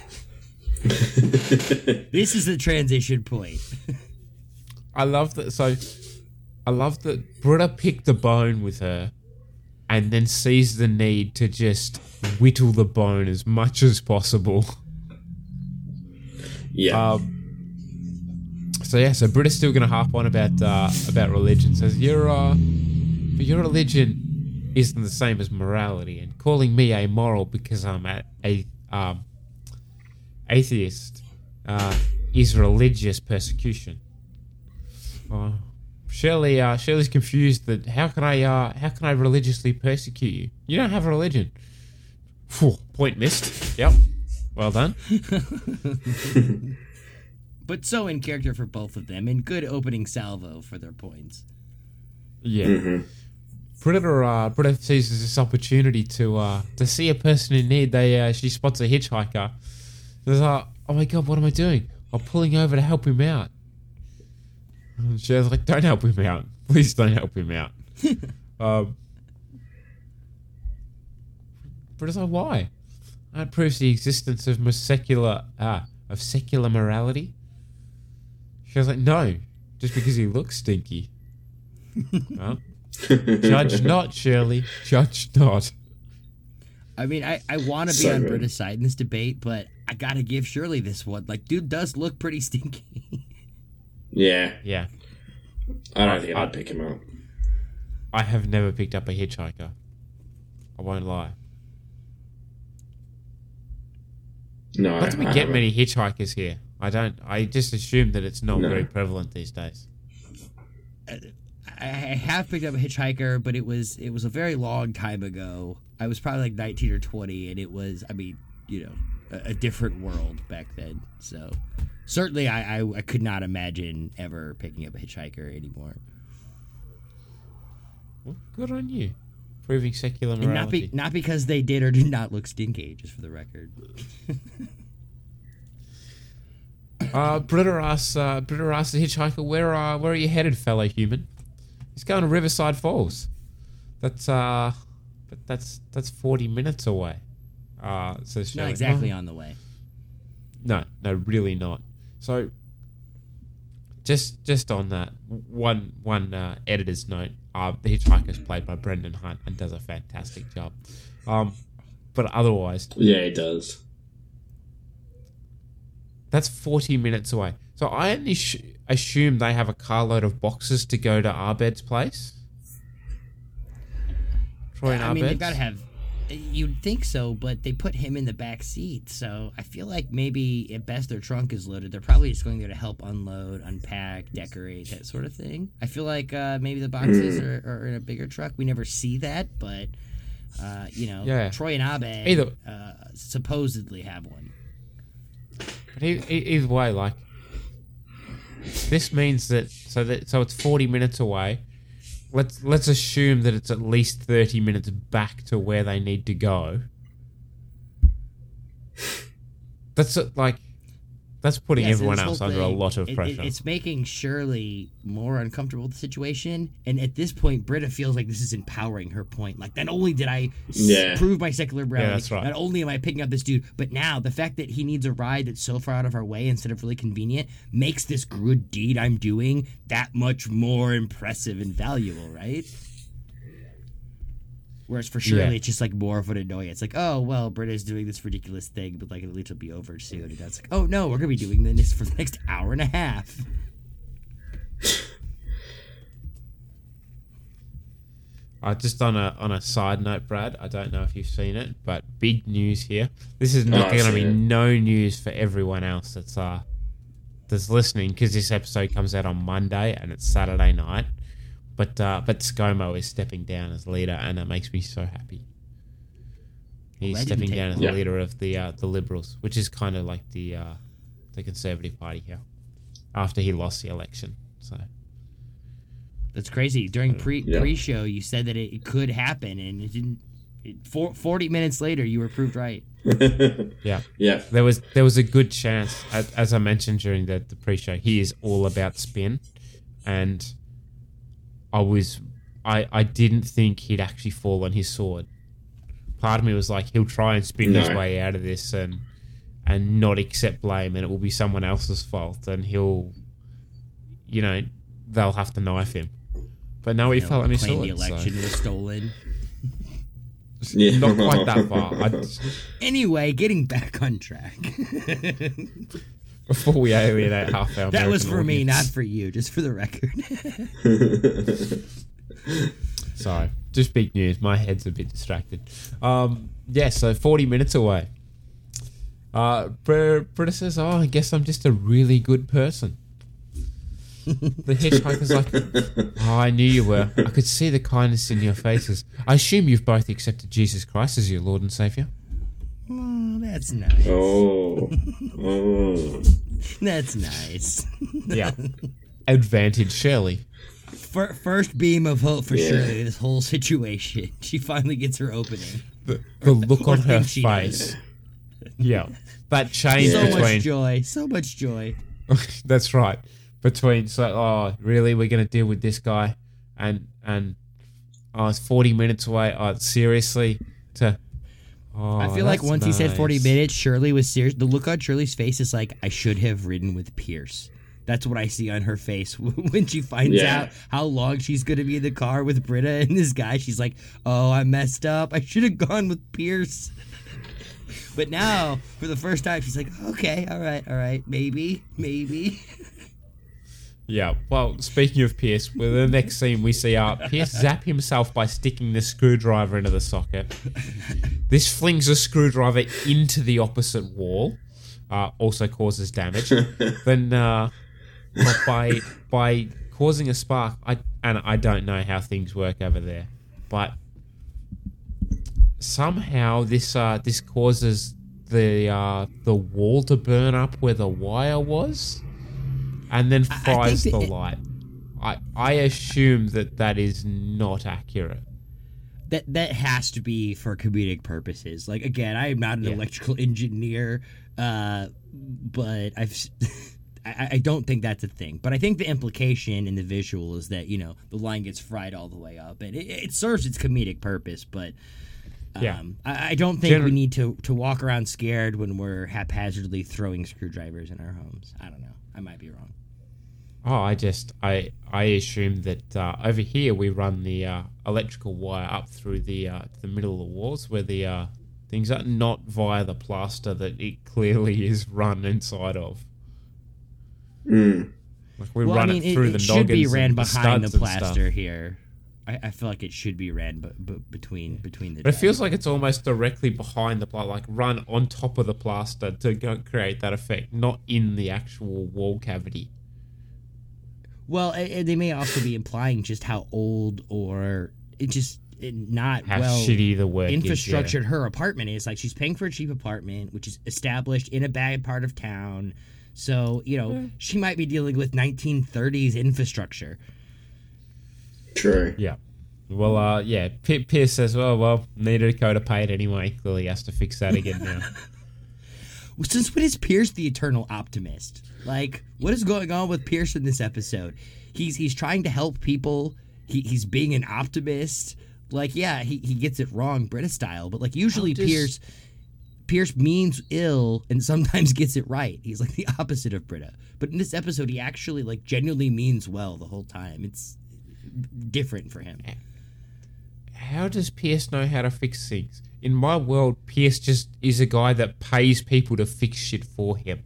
Speaker 7: Like, this is the transition point.
Speaker 5: I love that. So I love that Britta picked the bone with her, and then sees the need to just whittle the bone as much as possible.
Speaker 6: Yeah.
Speaker 5: Um, so yeah, so Britta's still gonna harp on about uh, about religion. Says your uh, but your religion isn't the same as morality, and calling me amoral because I'm a, a um, atheist uh, is religious persecution. Uh, Shirley, uh, Shirley's confused that how can I uh, how can I religiously persecute you? You don't have a religion. Phew, point missed. Yep. Well done.
Speaker 7: but so in character for both of them, and good opening salvo for their points.
Speaker 5: Yeah. Britta, uh, Britta seizes this opportunity to uh, to see a person in need. They uh, she spots a hitchhiker. Says, uh, "Oh my god, what am I doing? I'm pulling over to help him out." And She's like, "Don't help him out, please don't help him out." um, Britta's like, "Why?" That proves the existence of secular ah of secular morality. She was like, "No, just because he looks stinky." Well, Judge not, Shirley. Judge not.
Speaker 7: I mean, I, I want to be
Speaker 6: So
Speaker 7: on
Speaker 6: good.
Speaker 7: Britta's side in this debate, but I gotta give Shirley this one. Like, dude does look pretty stinky.
Speaker 6: Yeah.
Speaker 5: Yeah.
Speaker 6: I don't think I'd pick him up.
Speaker 5: I have never picked up a hitchhiker. I won't lie.
Speaker 6: No,
Speaker 5: Not that we
Speaker 6: I
Speaker 5: get
Speaker 6: haven't.
Speaker 5: many hitchhikers here. I don't. I just assume that it's not
Speaker 6: No.
Speaker 5: very prevalent these days.
Speaker 7: I I have picked up a hitchhiker, but it was it was a very long time ago. I was probably like 19 or 20, and it was, I mean, you know, a, a different world back then. So certainly, I, I I could not imagine ever picking up a hitchhiker anymore.
Speaker 5: Well, good on you, proving secular
Speaker 7: And not
Speaker 5: morality.
Speaker 7: be, not because they did or did not look stinky, just for the record.
Speaker 5: Uh, Britta asks, uh, Britta asks the hitchhiker, where, uh, where are you headed, fellow human? He's going to Riverside Falls. That's, uh, but that's, that's 40 minutes away. Uh, says
Speaker 7: Not
Speaker 5: Shirley.
Speaker 7: exactly
Speaker 5: Oh.
Speaker 7: on the way.
Speaker 5: No, no, really not. So, just, just on that, one, one, uh, editor's note, uh, the hitchhiker is played by Brendan Hunt and does a fantastic job. Um, but otherwise,
Speaker 6: Yeah, it does.
Speaker 5: That's 40 minutes away. So I only sh- assume they have a carload of boxes to go to Abed's place. Troy and
Speaker 7: I mean, they've got to have. You'd think so, but they put him in the back seat, so I feel like maybe at best their trunk is loaded. They're probably just going there to help unload, unpack, decorate, that sort of thing. I feel like uh, maybe the boxes are, are in a bigger truck. We never see that, but uh, you know,
Speaker 5: Yeah.
Speaker 7: Troy and Abed
Speaker 5: Either-
Speaker 7: uh, supposedly have one.
Speaker 5: But either way, like this means that so that so it's 40 minutes away. Let's let's assume that it's at least 30 minutes back to where they need to go. That's like that's putting
Speaker 7: Yeah, so
Speaker 5: everyone else
Speaker 7: whole
Speaker 5: under a lot of
Speaker 7: it- it-
Speaker 5: pressure.
Speaker 7: it's making Shirley more uncomfortable with the situation, and at this point, Britta feels like this is empowering her point. Like, not only did I
Speaker 5: Yeah.
Speaker 7: prove my secular morality,
Speaker 5: that's right.
Speaker 7: not only am I picking up this dude, but now the fact that he needs a ride that's so far out of our way instead of really convenient makes this good deed I'm doing that much more impressive and valuable, right? Whereas for Shirley,
Speaker 5: Yeah.
Speaker 7: it's just like more of an annoyance. Like, oh well, Britta's doing this ridiculous thing, but like at least it'll be over soon. And that's like, oh no, we're gonna be doing this for the next hour and a half.
Speaker 5: Uh, just on a on a side note, Brad, I don't know if you've seen it, but big news here. This is
Speaker 6: Oh,
Speaker 5: not
Speaker 6: I've
Speaker 5: going to be
Speaker 6: it.
Speaker 5: no news for everyone else that's uh that's listening because this episode comes out on Monday and it's Saturday night. But uh, but ScoMo is stepping down as leader, and that makes me so happy. He's
Speaker 7: Well,
Speaker 5: stepping down as
Speaker 6: long.
Speaker 5: the leader of the uh, the Liberals, which is kind of like the uh, the Conservative Party here. After he lost the election, so
Speaker 7: That's crazy. During pre
Speaker 6: Yeah.
Speaker 7: pre show, you said that it, it could happen, and it didn't. It, four, Forty minutes later, you were proved right.
Speaker 5: Yeah,
Speaker 6: Yeah.
Speaker 5: There was there was a good chance, as, as I mentioned during the, the pre-show, he is all about spin, and I was I I didn't think he'd actually fall on his sword. Part of me was like, he'll try and spin his way out of this and and not accept blame, and it will be someone else's fault, and he'll, you know, they'll have to knife him. But no, he
Speaker 7: You
Speaker 5: fell on his
Speaker 7: claim
Speaker 5: sword.
Speaker 7: the election
Speaker 5: so-
Speaker 7: was stolen.
Speaker 6: Yeah.
Speaker 5: Not quite that far. I,
Speaker 7: Anyway, getting back on track.
Speaker 5: before we alienate half our
Speaker 7: that was for me, not for you. Just for the record.
Speaker 5: Sorry, just big news. My head's a bit distracted. Um, yeah, so 40 minutes away. Uh, Br- Britta says, "Oh, I guess I'm just a really good person." the hitchhiker's like, "Oh, I knew you were. I could see the kindness in your faces. I assume you've both accepted Jesus Christ as your Lord and Savior."
Speaker 7: Oh, that's nice.
Speaker 6: Oh. Oh.
Speaker 7: That's nice.
Speaker 5: Yeah. Advantage Shirley.
Speaker 7: Fir- first beam of hope for
Speaker 6: Yeah.
Speaker 7: Shirley this whole situation. She finally gets her opening.
Speaker 5: The, the look on her face. Yeah, that change
Speaker 7: So
Speaker 5: between
Speaker 7: much joy. So much joy.
Speaker 5: That's right. Between so oh really we're gonna deal with this guy and and oh it's forty minutes away. Oh seriously to oh,
Speaker 7: I feel like
Speaker 5: that's
Speaker 7: once he said 40 minutes, Shirley was serious. The look on Shirley's face is like, I should have ridden with Pierce. That's what I see on her face when she finds
Speaker 6: Yeah.
Speaker 7: out how long she's going to be in the car with Britta and this guy. She's like, "Oh, I messed up. I should have gone with Pierce." But now, for the first time, she's like, "Okay, all right, all right, maybe, maybe."
Speaker 5: Yeah. Well, speaking of Pierce, with the next scene we see uh, Pierce zap himself by sticking the screwdriver into the socket. This flings a screwdriver into the opposite wall. Uh, also causes damage. then uh, by by causing a spark, I and I don't know how things work over there, but somehow this uh, this causes the uh, the wall to burn up where the wire was, and then fries the
Speaker 7: it-
Speaker 5: light. I I assume that that is not accurate.
Speaker 7: that that has to be for comedic purposes. Like again, I am not an
Speaker 5: Yeah.
Speaker 7: electrical engineer, uh, but I've. I don't think that's a thing, but I think the implication in the visual is that you know the line gets fried all the way up, and it, it serves its comedic purpose. But um,
Speaker 5: Yeah.
Speaker 7: I, I don't think
Speaker 5: Gener-
Speaker 7: we need to to walk around scared when we're haphazardly throwing screwdrivers in our homes. I don't know. I might be wrong.
Speaker 5: Oh, I just I I assume that uh, over here we run the uh, electrical wire up through the uh, the middle of the walls where the uh, things are not via the plaster that it clearly is run inside of.
Speaker 6: Mm.
Speaker 5: Like we
Speaker 7: well,
Speaker 5: run
Speaker 7: I mean,
Speaker 5: it through
Speaker 7: it,
Speaker 5: the
Speaker 7: it should be ran
Speaker 5: and the
Speaker 7: behind the
Speaker 5: studs and stuff.
Speaker 7: plaster here. I, I feel like it should be ran, but, but between between the.
Speaker 5: But it feels like it's almost directly behind the plaster, like run on top of the plaster to go create that effect, not in the actual wall cavity.
Speaker 7: Well, and they may also be implying just how old or it just not
Speaker 5: How
Speaker 7: well
Speaker 5: shitty the work is,
Speaker 7: infrastructured her apartment is. Like she's paying for a cheap apartment, which is established in a bad part of town. So you know
Speaker 5: Hmm.
Speaker 7: she might be dealing with 1930s infrastructure.
Speaker 6: True.
Speaker 5: Yeah. Well, uh, yeah. P- Pierce says, "Well, well, needed a coat of paint anyway. Clearly has to fix that again now."
Speaker 7: Since when is Pierce the eternal optimist? Like, what is going on with Pierce in this episode? He's he's trying to help people. He, he's being an optimist. Like, yeah, he, he gets it wrong, Britta style, but like usually
Speaker 5: does-
Speaker 7: Pierce Pierce means ill and sometimes gets it right. He's like the opposite of Britta. But in this episode, he actually like genuinely means well the whole time. It's different for him.
Speaker 5: how does Pierce know how to fix things? In my world, Pierce just is a guy that pays people to fix shit for him.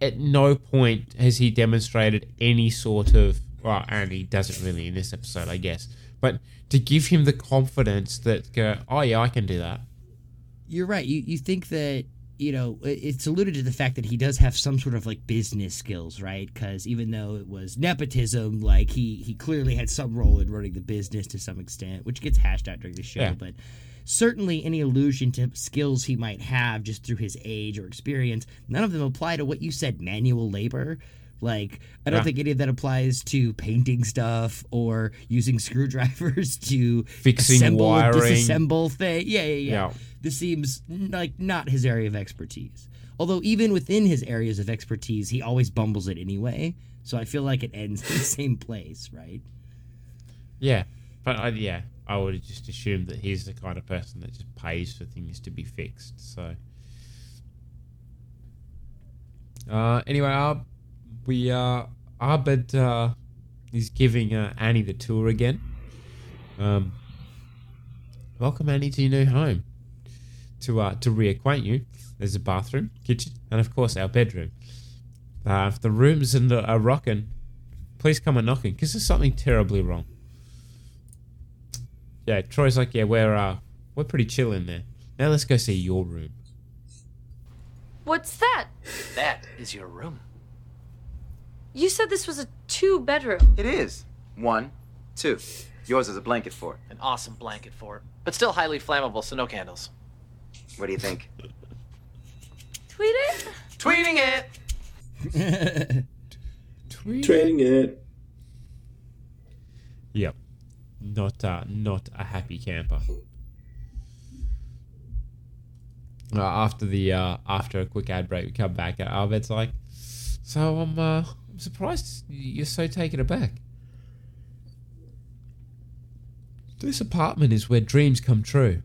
Speaker 5: At no point has he demonstrated any sort of well, and he doesn't really in this episode, I guess. But to give him the confidence that go, oh yeah, I can do that.
Speaker 7: You're right. You you think that you know it's alluded to the fact that he does have some sort of like business skills, right? Because even though it was nepotism, like he he clearly had some role in running the business to some extent, which gets hashed out during the show.
Speaker 5: Yeah.
Speaker 7: But certainly any allusion to skills he might have just through his age or experience, none of them apply to what you said, manual labor. Like I don't
Speaker 5: Yeah.
Speaker 7: think any of that applies to painting stuff or using screwdrivers to
Speaker 5: Fixing
Speaker 7: assemble
Speaker 5: wiring.
Speaker 7: disassemble thing. Yeah, yeah, yeah
Speaker 5: Yeah.
Speaker 7: this seems like not his area of expertise. Although even within his areas of expertise, he always bumbles it anyway. So I feel like it ends in the same place, right?
Speaker 5: Yeah, but I, yeah, I would just assume that he's the kind of person that just pays for things to be fixed. So, uh, anyway, uh, we uh, Abed uh, is giving uh, Annie the tour again. Um, welcome Annie to your new home. To uh, to reacquaint you, there's a bathroom, kitchen, and of course our bedroom. Uh, if the rooms are rocking, please come and knocking because there's something terribly wrong. Yeah, Troy's like, yeah, we're uh, we're pretty chill in there. Now let's go see your room.
Speaker 8: What's that?
Speaker 9: That is your room.
Speaker 8: You said this was a two bedroom.
Speaker 9: It is. One, two. Yours is a blanket fort.
Speaker 15: An awesome blanket for it, but still highly flammable, so no candles.
Speaker 9: What do you think?
Speaker 8: Tweet it?
Speaker 15: Tweeting it!
Speaker 6: Trading it.
Speaker 5: Yep, not uh, not a happy camper. Uh, after the uh, after a quick ad break, we come back. and like, "So I'm uh, I'm surprised you're so taken aback. This apartment is where dreams come true."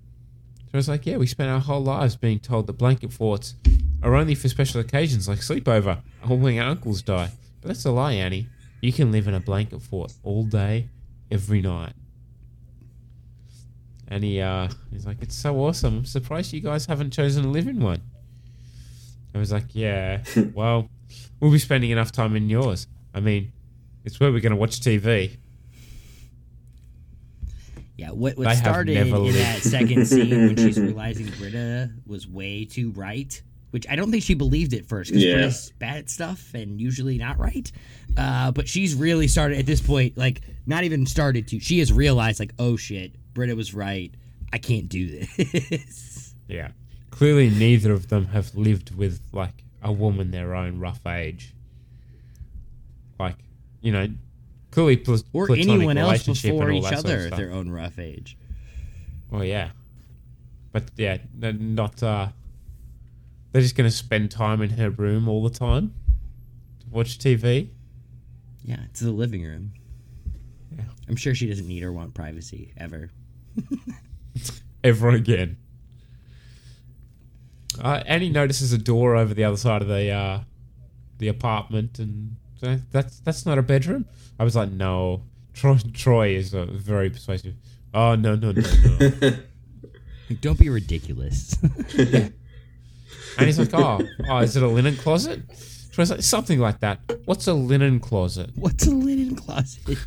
Speaker 5: So I was like, "Yeah, we spent our whole lives being told that blanket forts are only for special occasions like sleepover or when your uncles die. But that's a lie, Annie. You can live in a blanket fort all day, every night. And he, uh, he's like, it's so awesome. I'm surprised you guys haven't chosen to live in one. I was like, yeah, well, we'll be spending enough time in yours. I mean, it's where we're going to watch TV.
Speaker 7: Yeah, what,
Speaker 5: They
Speaker 7: what
Speaker 5: have
Speaker 7: started in
Speaker 5: lived.
Speaker 7: that second scene when she's realizing Britta was way too right, which I don't think she believed at first because
Speaker 6: Yeah.
Speaker 7: Britta's bad at stuff and usually not right. Uh, but she's really started at this point, like not even started to. She has realized, like, oh shit, Britta was right. I can't do this.
Speaker 5: Yeah. Clearly, neither of them have lived with, like, a woman their own rough age. Like, you know, clearly pl-
Speaker 7: or anyone else before each
Speaker 5: that sort of
Speaker 7: other their own rough age.
Speaker 5: Well, yeah. But, yeah, they're not, uh... They're just going to spend time in her room all the time to watch TV.
Speaker 7: Yeah, it's the living room.
Speaker 5: Yeah.
Speaker 7: I'm sure she doesn't need or want privacy ever.
Speaker 5: ever again. Uh, Annie notices a door over the other side of the uh, the apartment, and that's that's not a bedroom. I was like, no. Troy, Troy is uh, very persuasive. Oh no no no no.
Speaker 7: Don't be ridiculous.
Speaker 5: and he's like, oh oh, is it a linen closet? Troy's like something like that. What's a linen closet?
Speaker 7: What's a linen closet?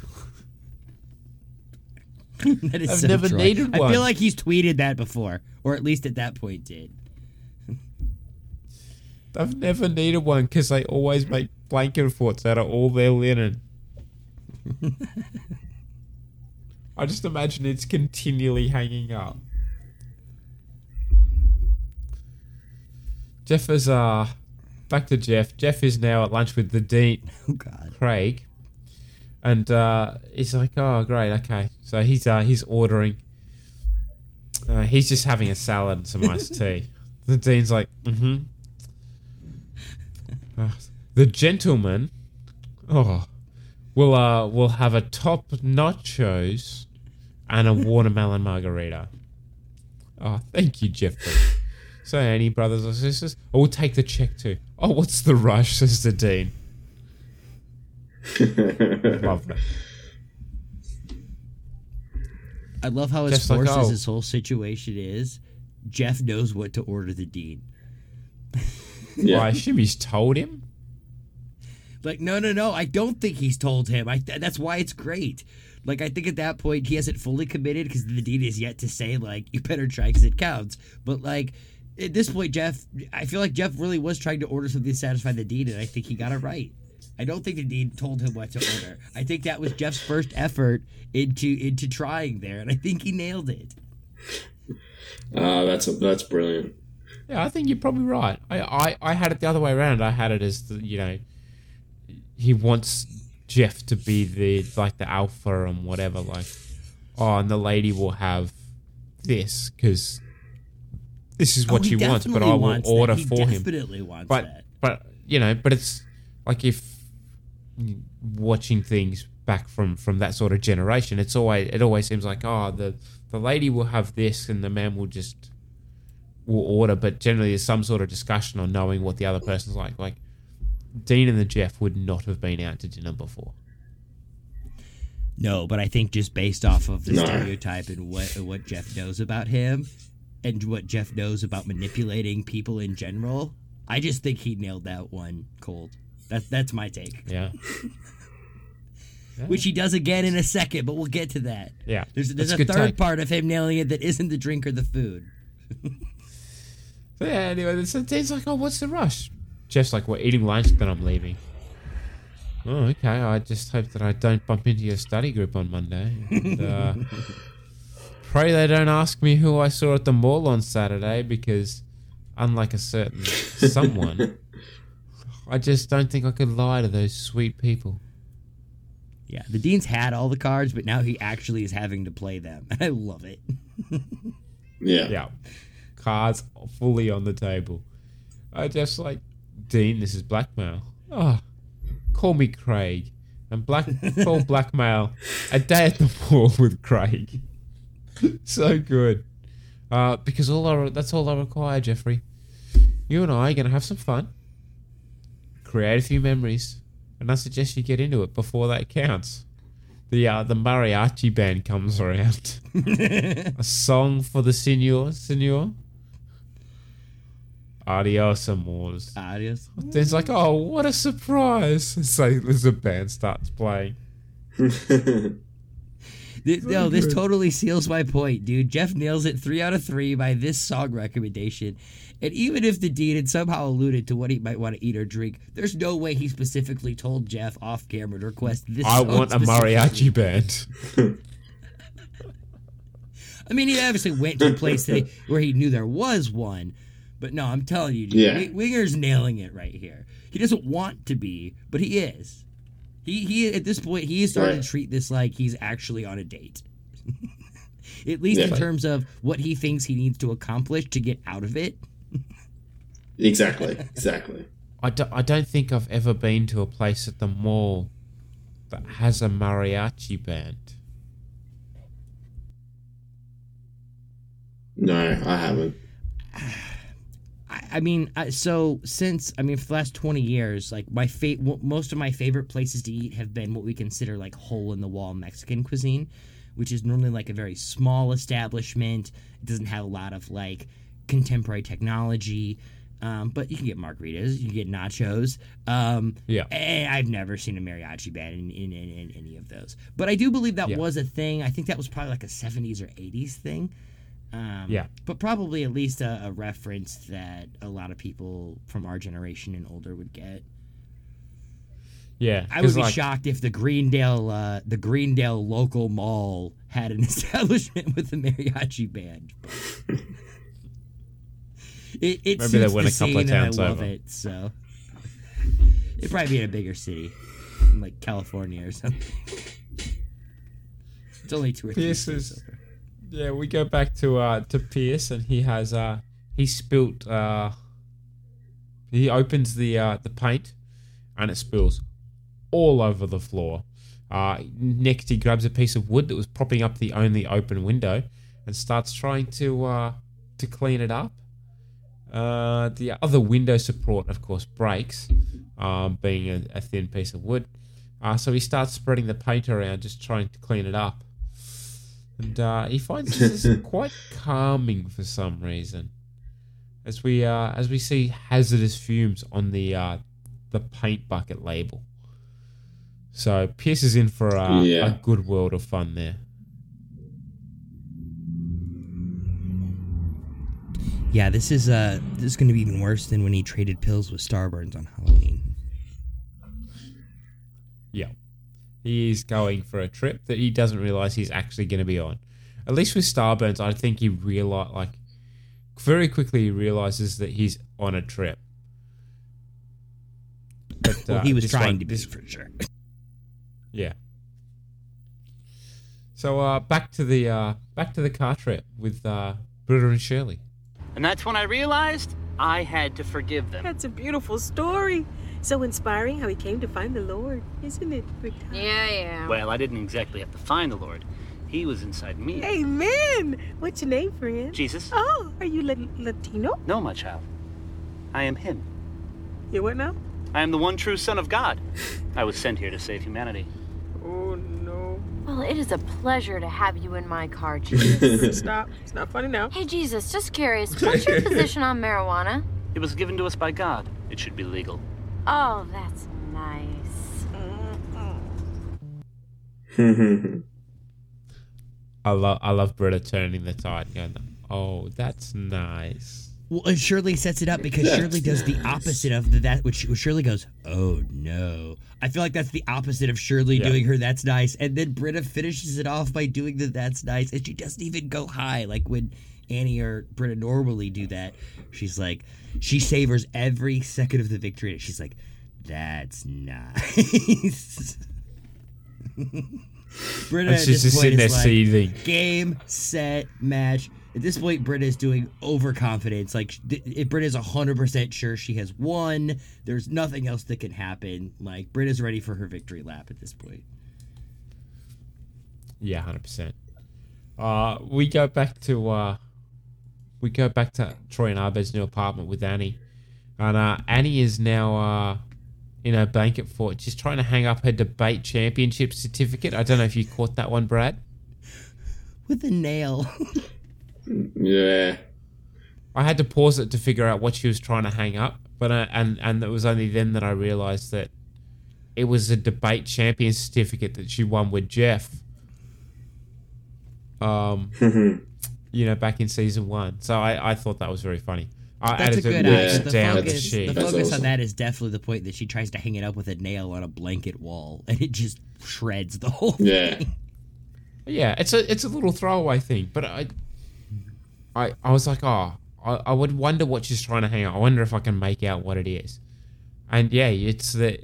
Speaker 7: that is
Speaker 5: I've
Speaker 7: so
Speaker 5: never
Speaker 7: Troy.
Speaker 5: needed
Speaker 7: I
Speaker 5: one.
Speaker 7: feel like he's tweeted that before, or at least at that point did.
Speaker 5: I've never needed one because they always make blanket forts out of all their linen. I just imagine it's continually hanging up. Jeff is uh back to Jeff. Jeff is now at lunch with the dean,
Speaker 7: Oh God.
Speaker 5: Craig, and uh, he's like, "Oh, great, okay." So he's uh, he's ordering. Uh, he's just having a salad and some iced tea. The dean's like, "Mm-hmm." Uh, the gentleman, oh, will uh will have a top nachos and a watermelon margarita. Oh, thank you, Jeffrey. So, any brothers or sisters? Oh, we'll take the check too. Oh, what's the rush, says the dean. Love it.
Speaker 7: I love how as
Speaker 5: Jeff's like,
Speaker 7: forced as
Speaker 5: "Oh."
Speaker 7: this whole situation is, Jeff knows what to order the dean.
Speaker 5: Well, I assume he's told him.
Speaker 7: Like, no, no, no. I don't think he's told him. I th- that's why it's great. Like, I think at that point he hasn't fully committed because the dean is yet to say like, you better try because it counts. But like, at this point, Jeff, I feel like Jeff really was trying to order something to satisfy the dean, and I think he got it right. I don't think the dean told him what to order. I think that was Jeff's first effort into into trying there, and I think he nailed it.
Speaker 6: Uh, that's that's brilliant.
Speaker 5: Yeah, I think you're probably right. I, I, I had it the other way around. I had it as the, you know, he wants Jeff to be the like the alpha and whatever. Like, oh, and the lady will have this because this is
Speaker 7: Oh,
Speaker 5: what
Speaker 7: he
Speaker 5: she wants, but I will
Speaker 7: wants that.
Speaker 5: order
Speaker 7: He
Speaker 5: for him.
Speaker 7: definitely wants
Speaker 5: but
Speaker 7: that.
Speaker 5: but you know, but it's like if watching things back from from that sort of generation, it's always it always seems like oh the the lady will have this and the man will just will order, but generally there's some sort of discussion on knowing what the other person's like. Like Dean and the Jeff would not have been out to dinner before.
Speaker 7: No, but I think just based off of the
Speaker 5: No.
Speaker 7: stereotype and what what Jeff knows about him, and what Jeff knows about manipulating people in general, I just think he nailed that one cold. That that's my take.
Speaker 5: Yeah.
Speaker 7: Which he does again in a second, but we'll get to that.
Speaker 5: Yeah,
Speaker 7: There's there's a
Speaker 5: a
Speaker 7: third
Speaker 5: take.
Speaker 7: part of him nailing it that isn't the drink or the food.
Speaker 5: So yeah, anyway, so Dean's like, oh, what's the rush? Jeff's like, we're eating lunch, then I'm leaving. Oh, okay. I just hope that I don't bump into your study group on Monday. And, uh, pray they don't ask me who I saw at the mall on Saturday because, unlike a certain someone, I just don't think I could lie to those sweet people.
Speaker 7: Yeah, the dean's had all the cards, but now he actually is having to play them. I love it.
Speaker 6: Yeah.
Speaker 5: Yeah. Cards fully on the table. I just like, Dean, this is blackmail. Oh, call me Craig. And black full blackmail. A day at the mall with Craig. so good. Uh, because all I re- that's all I require, Jeffrey. you and I are gonna have some fun, create a few memories, and I suggest you get into it before that counts. The uh, the mariachi band comes around. a song for the senor, senor. Adios, amores.
Speaker 7: Adios.
Speaker 5: It's like, oh, what a surprise! It's like as the band starts playing.
Speaker 7: Th- No, this totally seals my point, dude. Jeff nails it three out of three by this song recommendation. And even if the dean had somehow alluded to what he might want to eat or drink, there's no way he specifically told Jeff off camera to request this.
Speaker 5: I want a mariachi band.
Speaker 7: I mean, he obviously went to a place that where he knew there was one, but no, I'm telling you, dude,
Speaker 6: Yeah.
Speaker 7: Winger's nailing it right here. He doesn't want to be, but he is. He he at this point he is starting
Speaker 6: Right.
Speaker 7: to treat this like he's actually on a date. at least in
Speaker 6: Yeah.
Speaker 7: terms of what he thinks he needs to accomplish to get out of it.
Speaker 6: Exactly. Exactly.
Speaker 5: I, do, I don't think I've ever been to a place at the mall that has a mariachi band.
Speaker 6: No, I haven't.
Speaker 7: I, I mean, so since I mean, for the last twenty years, like my fa- most of my favorite places to eat have been what we consider like hole in the wall Mexican cuisine, which is normally like a very small establishment. It doesn't have a lot of like contemporary technology. Um, but you can get margaritas, you can get nachos. Um,
Speaker 5: Yeah.
Speaker 7: and I've never seen a mariachi band in, in, in, in any of those. But I do believe that
Speaker 5: Yeah.
Speaker 7: was a thing. I think that was probably like a 70s or 80s thing. Um,
Speaker 5: Yeah.
Speaker 7: But probably at least a, a reference that a lot of people from our generation and older would get.
Speaker 5: Yeah,
Speaker 7: I would be
Speaker 5: like,
Speaker 7: shocked if the Greendale uh, the Greendale local mall had an establishment with a mariachi band. it it
Speaker 5: Maybe they
Speaker 7: suits
Speaker 5: went
Speaker 7: the
Speaker 5: a couple of
Speaker 7: scene and
Speaker 5: towns
Speaker 7: I love
Speaker 5: over.
Speaker 7: it. So it'd probably be in a bigger city, like California or something. It's only two or three.
Speaker 5: Pierce is-
Speaker 7: over.
Speaker 5: Yeah, we go back to uh to Pierce and he has uh he spilt uh he opens the uh the paint and it spills all over the floor. Uh next he grabs a piece of wood that was propping up the only open window and starts trying to uh to clean it up. Uh the other window support of course breaks, um being a, a thin piece of wood. Uh so he starts spreading the paint around just trying to clean it up and uh, he finds this is quite calming for some reason. As we uh, as we see hazardous fumes on the uh, the paint bucket label. So Pierce is in for a,
Speaker 6: Yeah.
Speaker 5: a good world of fun there.
Speaker 7: Yeah, this is uh this is going to be even worse than when he traded pills with Starburns on Halloween.
Speaker 5: Yeah. He's going for a trip that he doesn't realize he's actually going to be on. At least with Starburns, I think he realize like very quickly he realizes that he's on a trip. But,
Speaker 7: Well,
Speaker 5: uh,
Speaker 7: he was trying
Speaker 5: one-
Speaker 7: to be
Speaker 5: this-
Speaker 7: for sure.
Speaker 5: Yeah. So uh, back to the uh, back to the car trip with uh, Britta and Shirley.
Speaker 16: And that's when I realized I had to forgive them.
Speaker 17: That's a beautiful story. So inspiring how he came to find the Lord, isn't it, Britta?
Speaker 12: Yeah, yeah.
Speaker 16: Well, I didn't exactly have to find the Lord. He was inside me.
Speaker 17: Amen. What's your name, friend?
Speaker 16: Jesus?
Speaker 17: Oh, are you La- Latino?
Speaker 16: No, my child. I am Him.
Speaker 17: You what now?
Speaker 16: I am the one true Son of God. I was sent here to save humanity.
Speaker 17: Oh no.
Speaker 12: Well, it is a pleasure to have you in my car, Jesus.
Speaker 17: Stop. It's not funny now.
Speaker 12: hey, Jesus, just curious, what's your position on marijuana?
Speaker 16: It was given to us by God. It should be legal.
Speaker 12: Oh, that's nice. Mm-hmm.
Speaker 5: I love I love Britta turning the tide and going, "Oh, that's nice."
Speaker 7: Well, and Shirley sets it up because Shirley does the opposite of the, that, which Shirley goes, "Oh no." I feel like that's the opposite of Shirley
Speaker 5: Yeah.
Speaker 7: doing her "That's nice," and then Britta finishes it off by doing the "That's nice," and she doesn't even go high like when Annie or Britta normally do that. She's like, she savors every second of the victory. and She's like, "That's nice." Britta
Speaker 5: And she's just sitting there
Speaker 7: like,
Speaker 5: seething.
Speaker 7: Game, set, match. At this point, Britta is doing overconfidence. Like, if Britta's 100% sure she has won, there's nothing else that can happen. Like, Britta's ready for her victory lap at this point.
Speaker 5: Yeah, hundred percent. Uh, we go back to uh, we go back to Troy and Abed's new apartment with Annie. And uh, Annie is now uh, in her blanket fort. She's trying to hang up her debate championship certificate. I don't know if you caught that one, Brad.
Speaker 7: With a nail.
Speaker 6: Yeah.
Speaker 5: I had to pause it to figure out what she was trying to hang up, but uh, and and it was only then that I realized that it was a debate champion certificate that she won with Jeff. Um, you know, back in season one. So I, I thought that was very funny. I
Speaker 7: That's a
Speaker 5: added
Speaker 7: good
Speaker 5: it.
Speaker 7: The
Speaker 5: down the
Speaker 7: focus,
Speaker 5: sheet.
Speaker 7: the focus on that is definitely the point that she tries to hang it up with a nail on a blanket wall, and it just shreds the whole thing.
Speaker 5: Yeah, it's a it's a little throwaway thing, but I I I was like, oh, I, I would wonder what she's trying to hang out. I wonder if I can make out what it is. And yeah, it's the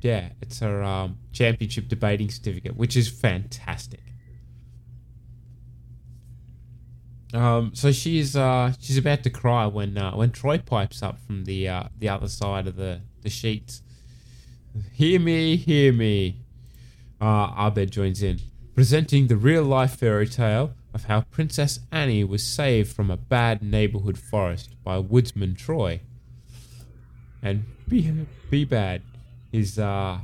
Speaker 5: yeah, it's her um, championship debating certificate, which is fantastic. Um, so she's uh, she's about to cry when uh, when Troy pipes up from the uh, the other side of the, the sheets. Hear me, hear me. Uh, Abed joins in, presenting the real life fairy tale of how Princess Annie was saved from a bad neighborhood forest by woodsman Troy. And be be bad is uh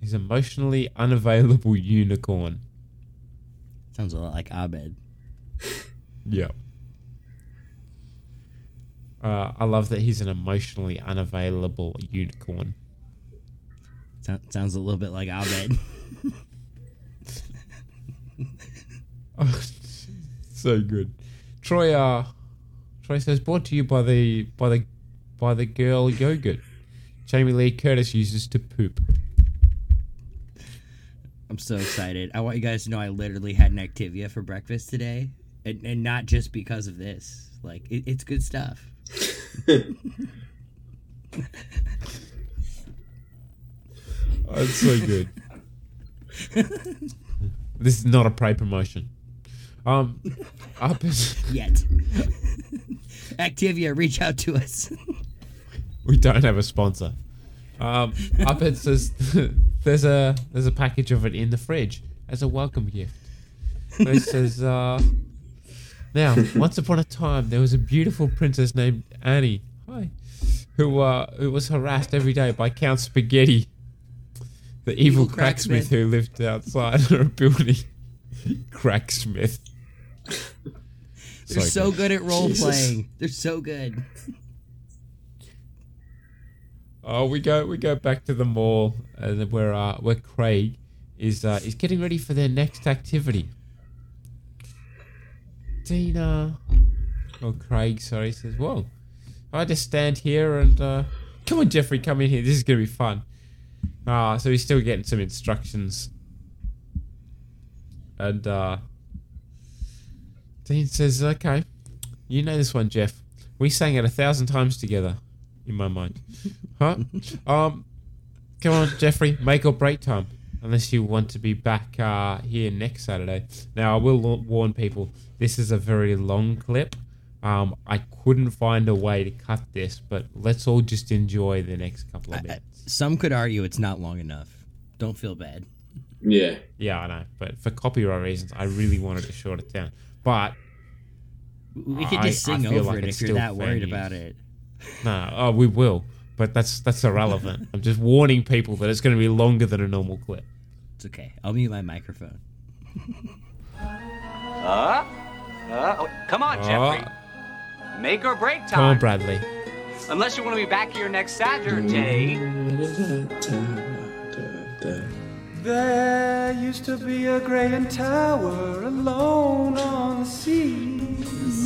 Speaker 5: his emotionally unavailable unicorn.
Speaker 7: Sounds a lot like Abed.
Speaker 5: Yeah. Uh, I love that he's an emotionally unavailable unicorn.
Speaker 7: So- sounds a little bit like Abed.
Speaker 5: Oh, so good. Troy uh Troy says brought to you by the by the by the girl yogurt. Jamie Lee Curtis uses to poop.
Speaker 7: I'm so excited. I want you guys to know I literally had an Activia for breakfast today, and, and not just because of this. Like, it, it's good stuff.
Speaker 5: Oh, it's so good. this is not a paid promotion. Um up
Speaker 7: Yet. Activia, reach out to us.
Speaker 5: we don't have a sponsor. Um, up says there's a there's a package of it in the fridge as a welcome gift. It says uh, now once upon a time there was a beautiful princess named Annie. Hi, who uh, who was harassed every day by Count Spaghetti, the evil,
Speaker 7: Evil
Speaker 5: cracksmith
Speaker 7: cracksmith.
Speaker 5: who lived outside her building. Cracksmith.
Speaker 7: They're so,
Speaker 5: good.
Speaker 7: good at role
Speaker 5: Jesus.
Speaker 7: playing. They're so good.
Speaker 5: Oh, we go we go back to the mall and where uh, where Craig is uh, is getting ready for their next activity. Tina, oh Craig, sorry, says, "Well, I just stand here and uh, come on, Jeffrey, come in here. This is gonna be fun." Ah, so he's still getting some instructions, and uh, Dean says, "Okay, you know this one, Jeff. We sang it a thousand times together." In my mind, huh? Um, come on, Jeffrey, make or break time. Unless you want to be back uh, here next Saturday. Now, I will warn people: this is a very long clip. Um, I couldn't find a way to cut this, but let's all just enjoy the next couple of minutes.
Speaker 7: Some could argue it's not long enough. Don't feel bad.
Speaker 6: Yeah.
Speaker 5: Yeah, I know, but for copyright reasons, I really wanted to short it down. But
Speaker 7: We could just
Speaker 5: I
Speaker 7: sing
Speaker 5: feel
Speaker 7: over
Speaker 5: like
Speaker 7: it if you're that worried
Speaker 5: fan
Speaker 7: about it.
Speaker 5: No, oh, we will, but that's that's irrelevant. I'm just warning people that it's going to be longer than a normal clip.
Speaker 7: It's okay. I'll mute my microphone.
Speaker 14: Uh, uh, oh, come on, Jeffrey. Make or break time.
Speaker 5: Come on, Bradley.
Speaker 14: Unless you want to be back here next Saturday.
Speaker 18: There used to be a great tower alone on the sea.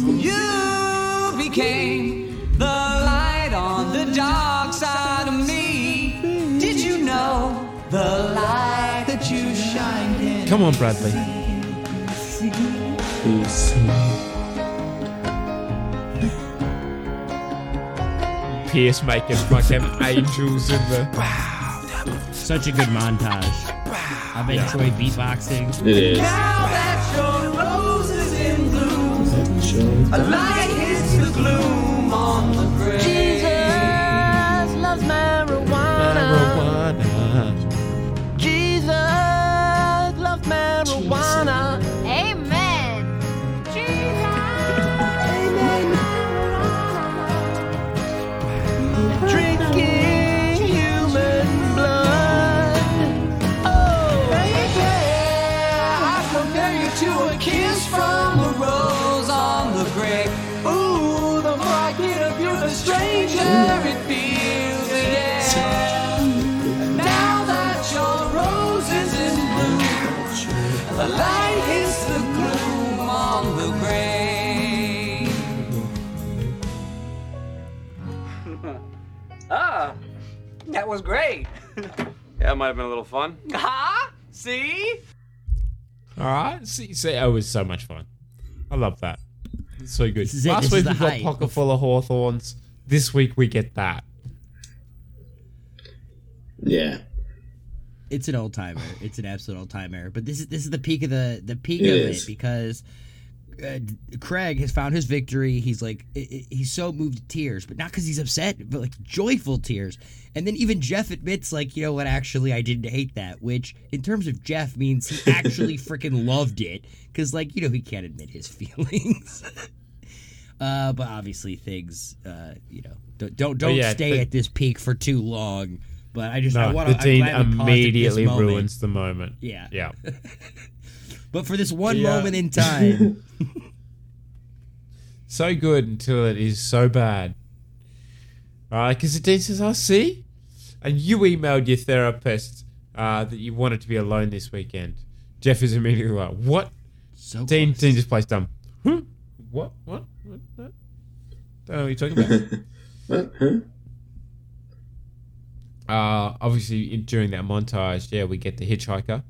Speaker 19: You became the light on the dark side of me. Did you know the light that you shine can
Speaker 5: Come on, Bradley. Pierce making fucking angels in the.
Speaker 7: Wow, such a good montage. I bet
Speaker 5: Yeah.
Speaker 7: Troy beatboxing.
Speaker 5: It is.
Speaker 19: Now that your roses in bloom, a light hits the gloom on the grave.
Speaker 18: Jesus loves marijuana. Jesus
Speaker 19: that
Speaker 14: was great.
Speaker 20: Yeah, it might have been a little fun.
Speaker 14: Huh? See?
Speaker 5: All right. See, see, it was so much fun. I love that. It's so good.
Speaker 7: This is it.
Speaker 5: Last
Speaker 7: This
Speaker 5: week we got
Speaker 7: hype.
Speaker 5: Pocket Full of Hawthorns. This week we get that.
Speaker 6: Yeah.
Speaker 7: It's an old timer. It's an absolute old timer. But this is this is the peak of the the peak
Speaker 6: It
Speaker 7: of
Speaker 6: is.
Speaker 7: it because uh, Craig has found his victory. He's like i- i- he's so moved to tears, but not because he's upset, but like joyful tears. And then even Jeff admits, like, you know what? Actually, I didn't hate that. Which, in terms of Jeff, means he actually freaking loved it. Because, like, you know, he can't admit his feelings. uh, but obviously, things, uh, you know, don't don't, don't
Speaker 5: yeah,
Speaker 7: stay
Speaker 5: the-
Speaker 7: at this peak for too long. But I just I
Speaker 5: No,
Speaker 7: want
Speaker 5: the
Speaker 7: to.
Speaker 5: dean immediately ruins the moment.
Speaker 7: Yeah.
Speaker 5: Yeah.
Speaker 7: But for this one
Speaker 5: Yeah.
Speaker 7: moment in time,
Speaker 5: so good until it is so bad. Right? Because the dean says, "I see," and you emailed your therapist uh, that you wanted to be alone this weekend. Jeff is immediately like, "What?"
Speaker 7: So
Speaker 5: Dean, Dean just plays dumb. Huh? What? What? What? What? Don't know what you're talking about. Uh, obviously, during that montage, yeah, we get the hitchhiker.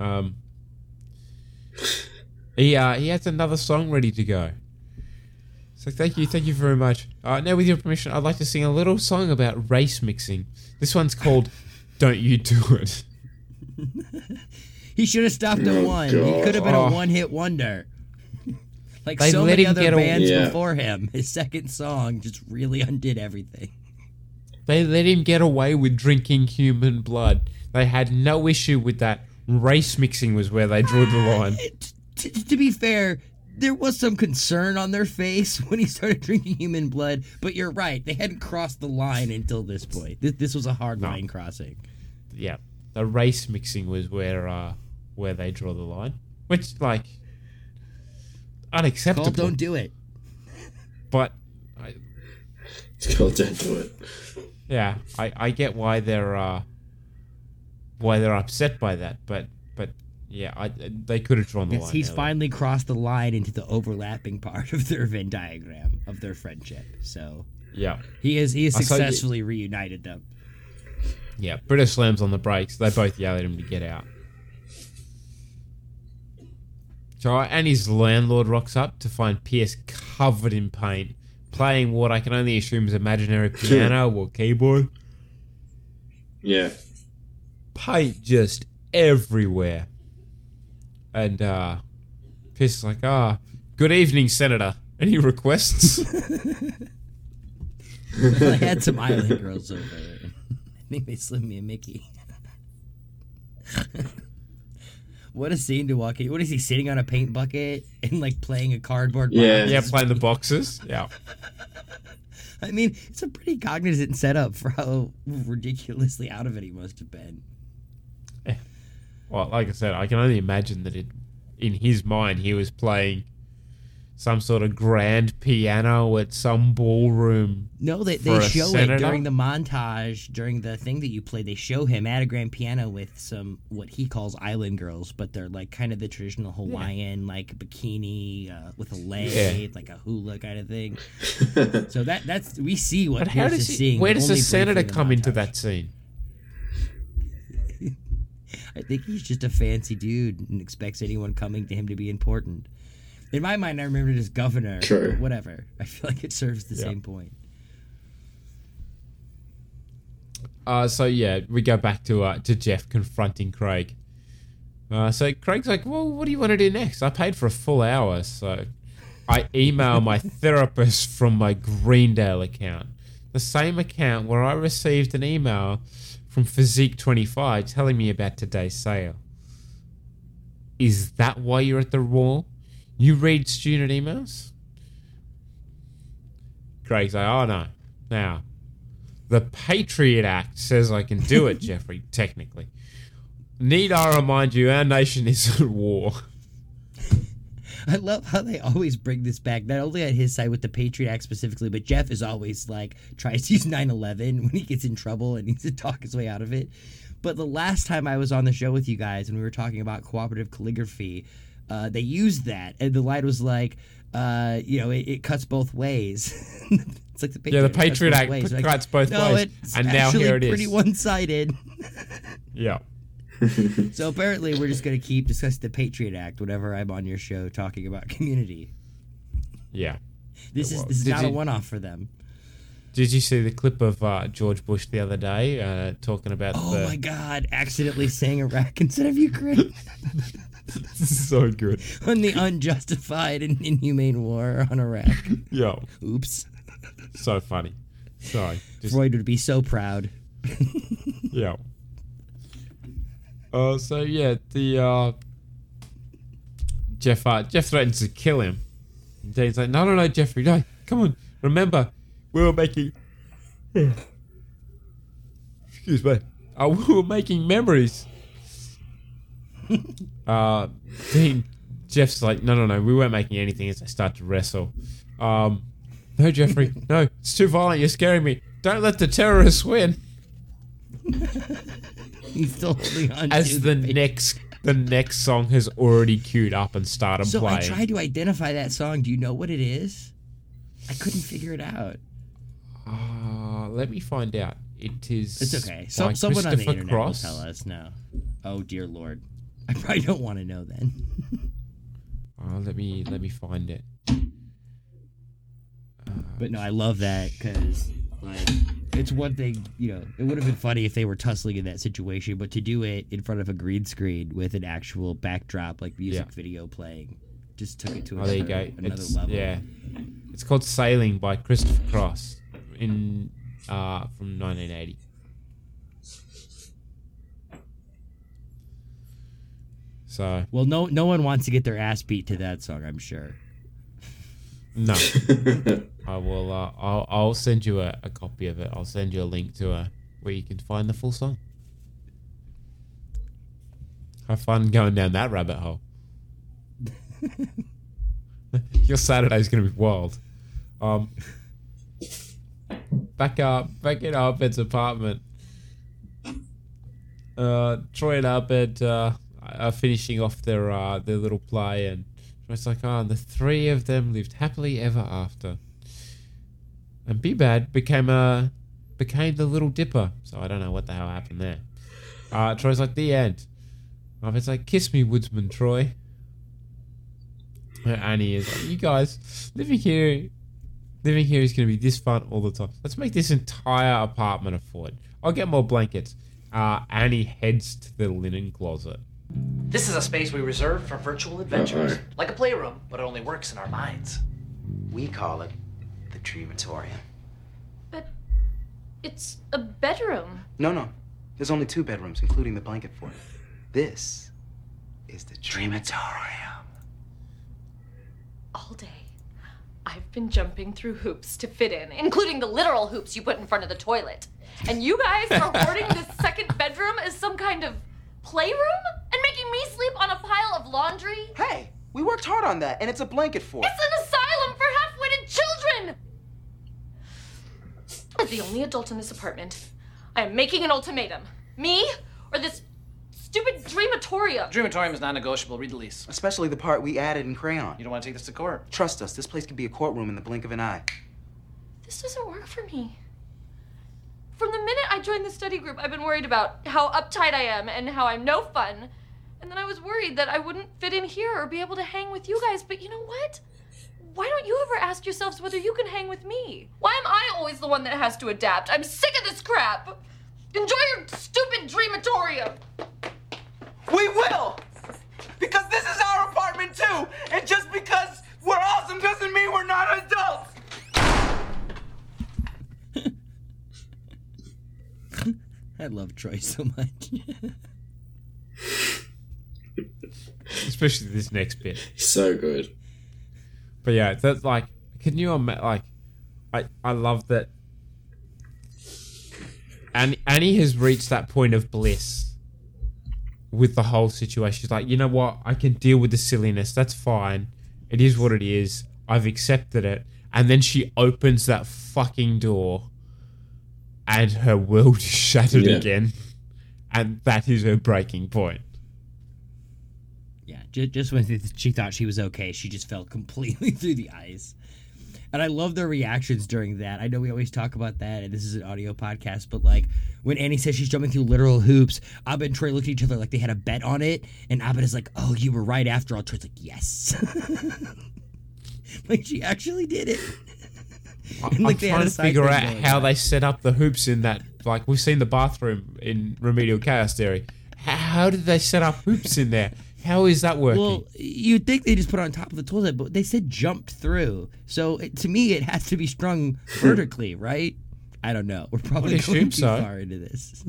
Speaker 5: Um, he uh, he has another song ready to go. So thank you, thank you very much. Uh, now, with your permission, I'd like to sing a little song about race mixing. This one's called "Don't You Do It."
Speaker 7: he should have stopped at
Speaker 5: Oh,
Speaker 7: one. He could have been
Speaker 5: Oh.
Speaker 7: a one-hit wonder. Like
Speaker 5: They
Speaker 7: so
Speaker 5: let
Speaker 7: many other
Speaker 5: get a-
Speaker 7: bands
Speaker 5: Yeah.
Speaker 7: before him, his second song just really undid everything.
Speaker 5: They let him get away with drinking human blood. They had no issue with that. Race mixing was where they drew the line.
Speaker 7: T- to be fair, there was some concern on their face when he started drinking human blood, but you're right. They hadn't crossed the line until this point. This, this was a hard line crossing.
Speaker 5: yeah, the race mixing was where uh, where they draw the line, which like unacceptable.
Speaker 7: Called don't do it.
Speaker 5: But I,
Speaker 6: It's called Don't Do It.
Speaker 5: yeah, I, I get why they're uh, why they're upset by that, but but yeah, I they could have drawn the
Speaker 7: Yes,
Speaker 5: line.
Speaker 7: he's
Speaker 5: earlier.
Speaker 7: finally crossed the line into the overlapping part of their Venn diagram of their friendship. So
Speaker 5: Yeah.
Speaker 7: he is he has
Speaker 5: I saw you-
Speaker 7: successfully reunited them.
Speaker 5: Yeah, Britta slams on the brakes. They both yell at him to get out. So, and his landlord rocks up to find Pierce covered in paint, playing what I can only assume is imaginary piano or keyboard.
Speaker 6: Yeah.
Speaker 5: Paint just everywhere. And uh, Pierce is like, ah, good evening, Senator. Any requests?
Speaker 7: I had some island girls over. I think they slipped me a Mickey. what a scene to walk in. What is he sitting on a paint bucket and like playing a cardboard box?
Speaker 5: yeah, playing the boxes. Yeah.
Speaker 7: I mean, it's a pretty cognizant setup for how ridiculously out of it he must have been.
Speaker 5: Well, like I said, I can only imagine that it, in his mind, he was playing some sort of grand piano at some ballroom.
Speaker 7: No, they, they show
Speaker 5: senator.
Speaker 7: it during the montage, during the thing that you play. They show him at a grand piano with some what he calls island girls, but they're like kind of the traditional Hawaiian, like bikini uh, with a leg,
Speaker 5: Yeah.
Speaker 7: like a hula kind of thing. so that that's we see what
Speaker 5: But how
Speaker 7: Pierce
Speaker 5: does
Speaker 7: is
Speaker 5: he,
Speaker 7: seeing.
Speaker 5: where does the senator
Speaker 7: briefly in the
Speaker 5: come into that scene?
Speaker 7: I think he's just a fancy dude and expects anyone coming to him to be important. In my mind, I remember it as governor.
Speaker 5: Sure.
Speaker 7: but whatever. I feel like it serves the
Speaker 5: Yeah.
Speaker 7: same point.
Speaker 5: Uh, so yeah, we go back to uh, to Jeff confronting Craig. Uh, so Craig's like, "Well, what do you want to do next? I paid for a full hour, so I email my therapist from my Greendale account, the same account where I received an email from Physique Twenty Five telling me about today's sale. Is that why you're at the wall? You read student emails?" Craig's like, "Oh no, now." The Patriot Act says I can do it, Jeffrey, technically. Need I remind you, our nation is at war.
Speaker 7: I love how they always bring this back, not only on his side with the Patriot Act specifically, but Jeff is always like tries to use 9 11 when he gets in trouble and needs to talk his way out of it. But the last time I was on the show with you guys and we were talking about cooperative calligraphy, uh, they used that, and the line was like, uh, you know, it, it cuts both ways. it's like the
Speaker 5: Yeah, the
Speaker 7: Patriot cuts both
Speaker 5: Act
Speaker 7: ways.
Speaker 5: cuts both
Speaker 7: no,
Speaker 5: ways. And now here it is.
Speaker 7: Pretty one-sided.
Speaker 5: Yeah.
Speaker 7: So apparently, we're just going to keep discussing the Patriot Act whenever I'm on your show talking about community.
Speaker 5: Yeah.
Speaker 7: This is this is
Speaker 5: Did
Speaker 7: not a one-off for them.
Speaker 5: Did you see the clip of uh, George Bush the other day uh, talking about
Speaker 7: Oh
Speaker 5: the?
Speaker 7: my God! Accidentally saying Iraq instead of Ukraine.
Speaker 5: so good.
Speaker 7: on the unjustified and inhumane war on Iraq.
Speaker 5: Yo.
Speaker 7: Oops.
Speaker 5: So funny. Sorry. Just,
Speaker 7: Freud would be so proud.
Speaker 5: yeah. Uh, so yeah, the uh, Jeff uh, Jeff threatens to kill him. And Dane's like, no, no, no, Jeffrey, no, come on, remember, we were making. Excuse me. Uh, we were making memories. uh, Dean, Jeff's like, no, no, no, we weren't making anything. As they start to wrestle. Um, no, Jeffrey, no, it's too violent. You're scaring me. Don't let the terrorists win.
Speaker 7: He's still holding on.
Speaker 5: As
Speaker 7: to
Speaker 5: the next the next song has already queued up and started
Speaker 7: So
Speaker 5: playing.
Speaker 7: I tried to identify that song. Do you know what it is? I couldn't figure it out.
Speaker 5: Uh, let me find out. It is.
Speaker 7: It's okay. So, someone on the internet
Speaker 5: Cross.
Speaker 7: will tell us now. Oh dear lord, I probably don't want to know then.
Speaker 5: Uh, let me let me find it.
Speaker 7: But no, I love that because like it's one thing. You know, it would have been funny if they were tussling in that situation, but to do it in front of a green screen with an actual backdrop, like music
Speaker 5: Yeah.
Speaker 7: video playing, just took it to
Speaker 5: Oh, there you
Speaker 7: another,
Speaker 5: go.
Speaker 7: another
Speaker 5: It's,
Speaker 7: level.
Speaker 5: Yeah, it's called "Sailing" by Christopher Cross in uh, from 1980. So
Speaker 7: Well, no, no one wants to get their ass beat to that song. I'm sure.
Speaker 5: no, I will. Uh, I'll I'll send you a, a copy of it. I'll send you a link to a where you can find the full song. Have fun going down that rabbit hole. Your Saturday's gonna be wild. Um, back up, back in Abed's apartment. Uh, Troy and Arbed uh, are finishing off their uh, their little play, and Troy's like, "Oh, the three of them lived happily ever after." And Bad became a became the Little Dipper. So I don't know what the hell happened there. Uh, Troy's like, "The end." Abed's like, "Kiss me, Woodsman Troy." And Annie is like, "You guys living here Living here is going to be this fun all the time. Let's make this entire apartment a fort. I'll get more blankets. Uh, Annie heads to the linen closet.
Speaker 15: This is a space we reserve for virtual adventures. Like a playroom, but it only works in our minds.
Speaker 9: We call it the Dreamatorium.
Speaker 8: But it's a bedroom.
Speaker 9: No, no. There's only two bedrooms, including the blanket fort. This is the Dreamatorium.
Speaker 8: All day. I've been jumping through hoops to fit in, including the literal hoops you put in front of the toilet. And you guys are hoarding this second bedroom as some kind of playroom? And making me sleep on a pile of laundry?
Speaker 9: Hey, we worked hard on that, and it's a blanket fort.
Speaker 8: It's an asylum for half-witted children! As the only adult in this apartment, I am making an ultimatum. Me or this stupid dreamatorium?
Speaker 15: Dreamatorium is non-negotiable. Read the lease.
Speaker 9: Especially the part we added in crayon.
Speaker 15: You don't want to take this to court.
Speaker 9: Trust us, this place could be a courtroom in the blink of an eye.
Speaker 8: This doesn't work for me. From the minute I joined the study group, I've been worried about how uptight I am and how I'm no fun. And then I was worried that I wouldn't fit in here or be able to hang with you guys. But you know what? Why don't you ever ask yourselves whether you can hang with me? Why am I always the one that has to adapt? I'm sick of this crap. Enjoy your stupid dreamatorium.
Speaker 9: We will! Because this is our apartment too! And just because we're awesome doesn't mean we're not adults!
Speaker 7: I love Troy so much.
Speaker 5: Especially this next bit.
Speaker 6: So good.
Speaker 5: But yeah, that's like, can you imagine? Like, I I love that. And Annie has reached that point of bliss with the whole situation. She's like, you know what? I can deal with the silliness. That's fine. It is what it is. I've accepted it. And then she opens that fucking door and her world is shattered
Speaker 6: Yeah.
Speaker 5: again. And that is her breaking point.
Speaker 7: Just, when she thought she was okay, she just fell completely through the ice. And I love their reactions during that. I know we always talk about that, and this is an audio podcast, but like when Annie says she's jumping through literal hoops, Abed and Troy look at each other like they had a bet on it, and Abed is like, "Oh, you were right after all." Troy's like, "Yes," like she actually did it. And,
Speaker 5: I'm
Speaker 7: like, had
Speaker 5: trying to figure out how
Speaker 7: on.
Speaker 5: they set up the hoops in that. Like we've seen the bathroom in Remedial Chaos Theory. How did they set up hoops in there? How is that working?
Speaker 7: Well, you'd think they just put it on top of the toilet, but they said jumped through. So it, to me, it has to be strung vertically, right? I don't know. We're probably going too
Speaker 5: so.
Speaker 7: far into this.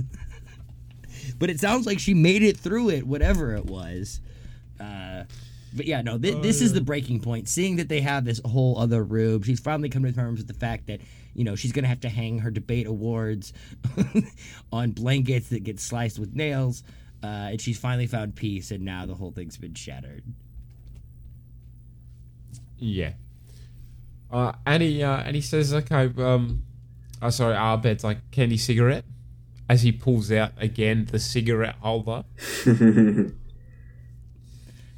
Speaker 7: but it sounds like she made it through it, whatever it was. Uh, but yeah, no, thi- this is the breaking point. Seeing that they have this whole other room, she's finally come to terms with the fact that you know she's gonna have to hang her debate awards on blankets that get sliced with nails. Uh, and she's finally found peace, and now the whole thing's been shattered.
Speaker 5: Yeah. Uh, Annie, uh, Annie says, okay, um, oh, sorry, Abed's like, candy cigarette? As he pulls out again the cigarette holder.
Speaker 7: I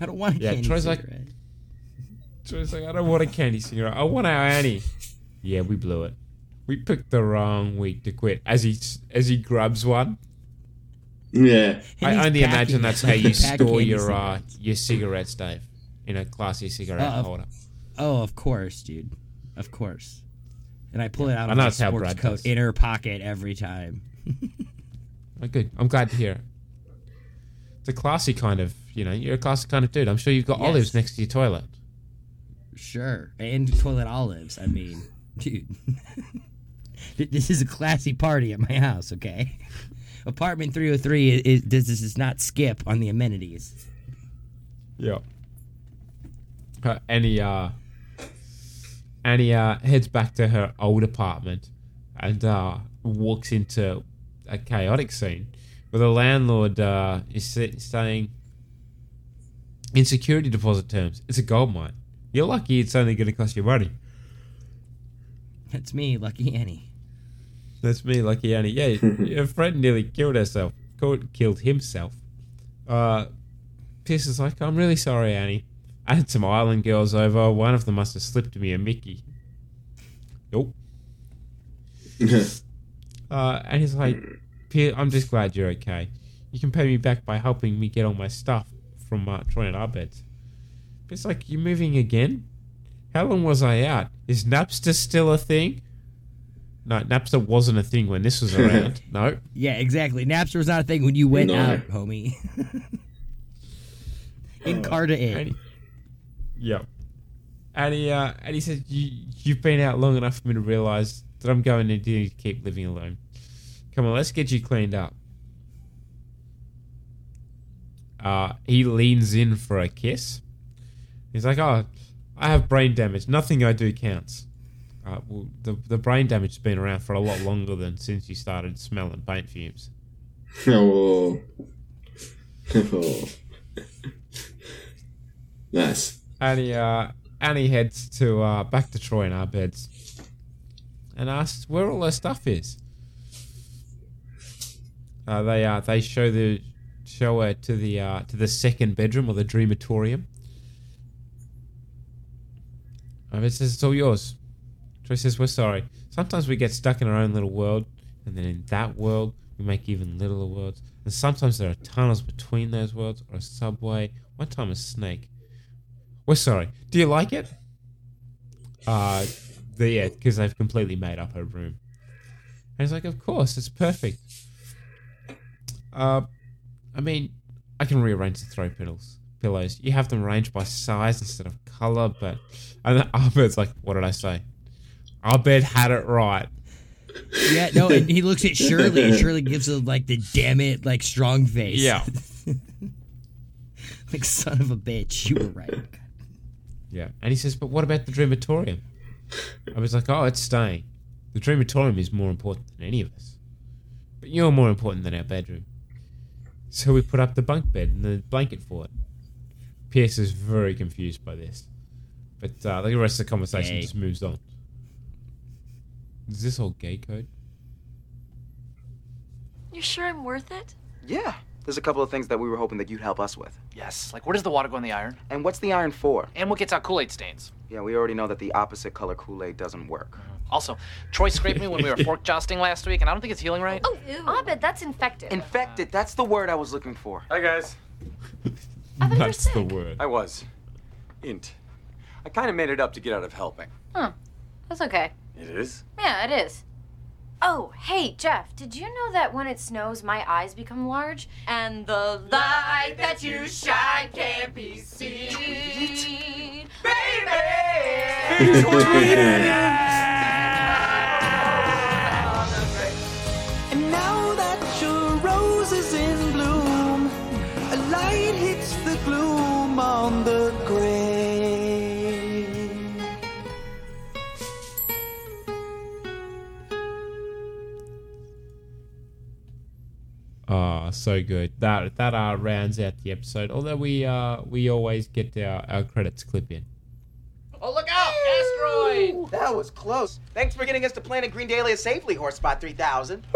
Speaker 7: don't want a
Speaker 5: Yeah,
Speaker 7: candy
Speaker 5: Troy's like. Troy's like, I don't want a candy cigarette. I want our Annie. Yeah, we blew it. We picked the wrong week to quit. As he as he grabs one.
Speaker 6: Yeah.
Speaker 5: I only imagine that's how
Speaker 7: you
Speaker 5: you store your uh, your cigarettes, Dave, in a classy cigarette
Speaker 7: Uh,
Speaker 5: holder.
Speaker 7: Oh, of course, dude. Of course. And I pull it out
Speaker 5: I
Speaker 7: of my sports
Speaker 5: Brad
Speaker 7: coat
Speaker 5: does.
Speaker 7: inner pocket every time.
Speaker 5: Oh, good. I'm glad to hear it. It's a classy kind of, you know, you're a classy kind of dude. I'm sure you've got
Speaker 7: Yes.
Speaker 5: olives next to your toilet.
Speaker 7: Sure. And toilet olives. I mean, dude. this is a classy party at my house, okay? Apartment 303 is, is this does not skip on the amenities.
Speaker 5: Yeah. Uh, Annie, uh, Annie uh, heads back to her old apartment and uh, walks into a chaotic scene where the landlord uh, is saying, in security deposit terms, it's a gold mine. You're lucky it's only going to cost you money.
Speaker 7: That's me, Lucky Annie.
Speaker 5: That's me, Lucky Annie. Yeah, your friend nearly killed herself. Killed, killed himself. Uh, Pierce is like, I'm really sorry, Annie. I had some island girls over. One of them must have slipped me a Mickey. Nope. uh, and he's like, Pierce, I'm just glad you're okay. You can pay me back by helping me get all my stuff from uh, Troy and Abed. It's like, you're moving again? How long was I out? Is Napster still a thing? No, Napster wasn't a thing when this was around. no.
Speaker 7: Yeah, exactly. Napster was not a thing when you went
Speaker 5: No.
Speaker 7: out, homie. In Carter in.
Speaker 5: And he- Yep. And he, uh, and he said, you, You've been out long enough for me to realize that I'm going to need to keep living alone. Come on, let's get you cleaned up. Uh, he leans in for a kiss. He's like, Oh, I have brain damage. Nothing I do counts. Uh, well, the, the brain damage has been around for a lot longer than since you started smelling paint fumes.
Speaker 6: Oh. oh. nice.
Speaker 5: And he, uh, and he heads to uh, back to Troy and Abed's and asks where all their stuff is. Uh, they uh, they show the show her to the uh, to the second bedroom or the dreamatorium. And it says it's all yours. Troy says we're sorry. Sometimes we get stuck in our own little world, and then in that world we make even littler worlds. And sometimes there are tunnels between those worlds, or a subway. One time a snake. We're sorry. Do you like it? Uh, the, yeah, because they've completely made up her room. And he's like, of course, it's perfect. Uh, I mean, I can rearrange the throw pillows. Pillows. You have them arranged by size instead of color, but and Abed's like, what did I say? Abed had it right.
Speaker 7: Yeah, no, and he looks at Shirley, and Shirley gives him like the damn it, like strong face.
Speaker 5: Yeah.
Speaker 7: like son of a bitch, you were right.
Speaker 5: Yeah. And he says, but what about the dreamatorium? I was like, oh, it's staying. The dreamatorium is more important than any of us. But you're more important than our bedroom. So we put up the bunk bed and the blanket for it. Pierce is very confused by this. But uh, the rest of the conversation
Speaker 7: Gay.
Speaker 5: just moves on. Is this all gay code?
Speaker 8: You sure I'm worth it?
Speaker 9: Yeah. There's a couple of things that we were hoping that you'd help us with.
Speaker 15: Yes, like where does the water go in the iron?
Speaker 9: And what's the iron for?
Speaker 15: And what gets out Kool-Aid stains?
Speaker 9: Yeah, we already know that the opposite color Kool-Aid doesn't work. Mm-hmm.
Speaker 15: Also, Troy scraped me when we were fork jousting last week, and I don't think it's healing right.
Speaker 8: Oh, Abed, that's infected.
Speaker 9: Infected, that's the word I was looking for.
Speaker 20: Hi, guys.
Speaker 5: That's the word.
Speaker 20: I was. Int. I kind of made it up to get out of helping.
Speaker 12: Huh. That's okay.
Speaker 20: It is?
Speaker 12: Yeah, it is. Oh, hey, Jeff, did you know that when it snows, my eyes become large? And the light that you shine can't be seen. baby.
Speaker 18: And now that your rose is in bloom, a light hits the gloom on the
Speaker 5: Ah, so good. That that uh, rounds out the episode. Although we uh we always get our, our credits clip in.
Speaker 9: Look out! Asteroid! That was close. Thanks for getting us to Planet Green Dahlia safely, Horsespot 3000.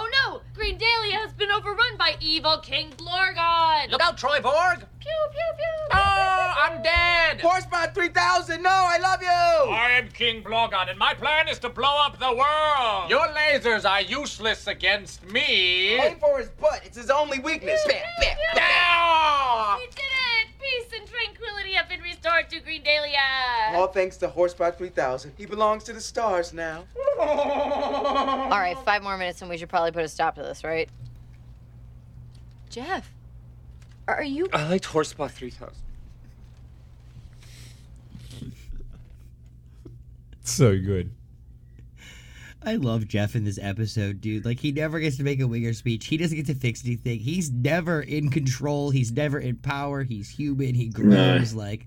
Speaker 8: Oh no! Green Dahlia has been overrun by evil King Blorgon!
Speaker 15: Look out, Troy Borg!
Speaker 8: Pew, pew, pew!
Speaker 15: Oh, I'm dead!
Speaker 9: Horsespot 3000, no, I love you!
Speaker 21: I am King Blorgon, and my plan is to blow up the world. Your lasers are useless against me.
Speaker 9: Aim for his butt, it's his only weakness. Bam, bam,
Speaker 21: Down!
Speaker 8: We did it! Peace and tranquility have been restored to Green Dahlia!
Speaker 9: All thanks to Horsespot 3000. He belongs to the stars now.
Speaker 12: All right, five more minutes and we should probably put a stop to this, right? Jeff, are you.
Speaker 20: I liked Horsespot 3000.
Speaker 5: So good.
Speaker 7: I love Jeff in this episode, dude. Like he never gets to make a winger speech. He doesn't get to fix anything. He's never in control. He's never in power. He's human. He grows. Like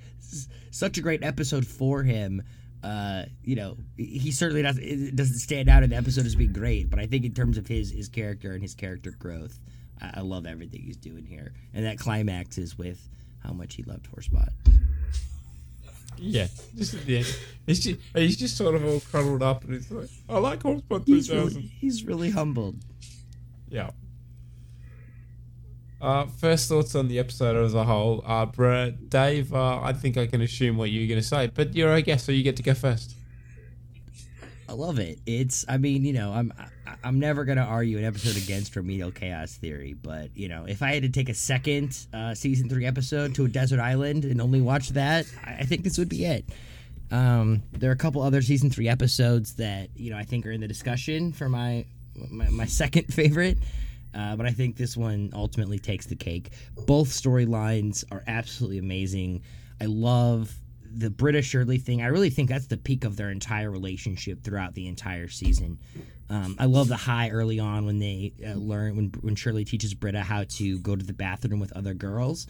Speaker 7: such a great episode for him. Uh, you know, he certainly doesn't doesn't stand out in the episode as being great, but I think in terms of his his character and his character growth, I, I love everything he's doing here. And that climax is with how much he loved Horsespot.
Speaker 5: Yeah, just at the end, he's just he's just sort of all cuddled up, and he's like, "I like Horsepot
Speaker 7: He's really, he's really humbled.
Speaker 5: Yeah. Uh, first thoughts on the episode as a whole. Uh, Brett, Dave, uh, I think I can assume what you're going to say, but you're a guest, so you get to go first.
Speaker 7: I love it. It's, I mean, you know, I'm, I- I'm never gonna argue an episode against remedial chaos theory, but you know, if I had to take a second uh, season three episode to a desert island and only watch that, I I think this would be it. Um, there are a couple other season three episodes that you know I think are in the discussion for my my, my second favorite. Uh, but I think this one ultimately takes the cake. Both storylines are absolutely amazing. I love the British Shirley thing. I really think that's the peak of their entire relationship throughout the entire season. Um, I love the high early on when they uh, learn when when Shirley teaches Britta how to go to the bathroom with other girls.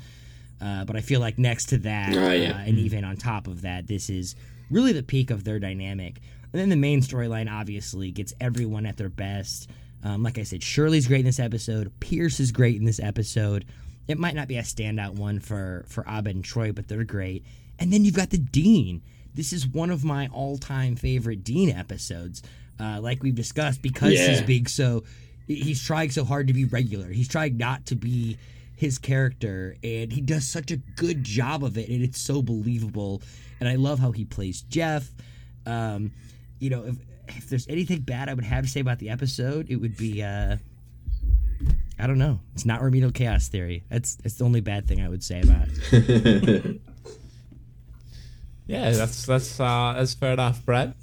Speaker 7: Uh, but I feel like next to that,
Speaker 6: Oh, yeah.
Speaker 7: uh, and even on top of that, this is really the peak of their dynamic. And then the main storyline obviously gets everyone at their best. Um, like I said, Shirley's great in this episode. Pierce is great in this episode. It might not be a standout one for for Abed and Troy, but they're great. And then you've got the Dean. This is one of my all-time favorite Dean episodes. Uh, like we've discussed, because he's
Speaker 6: Yeah.
Speaker 7: big, so he's trying so hard to be regular. He's trying not to be his character, and he does such a good job of it, and it's so believable. And I love how he plays Jeff. Um, you know, if if there's anything bad I would have to say about the episode, it would be uh, I don't know. It's not remedial chaos theory. That's that's the only bad thing I would say about it.
Speaker 5: Yeah, that's that's uh, that's fair enough, Brad.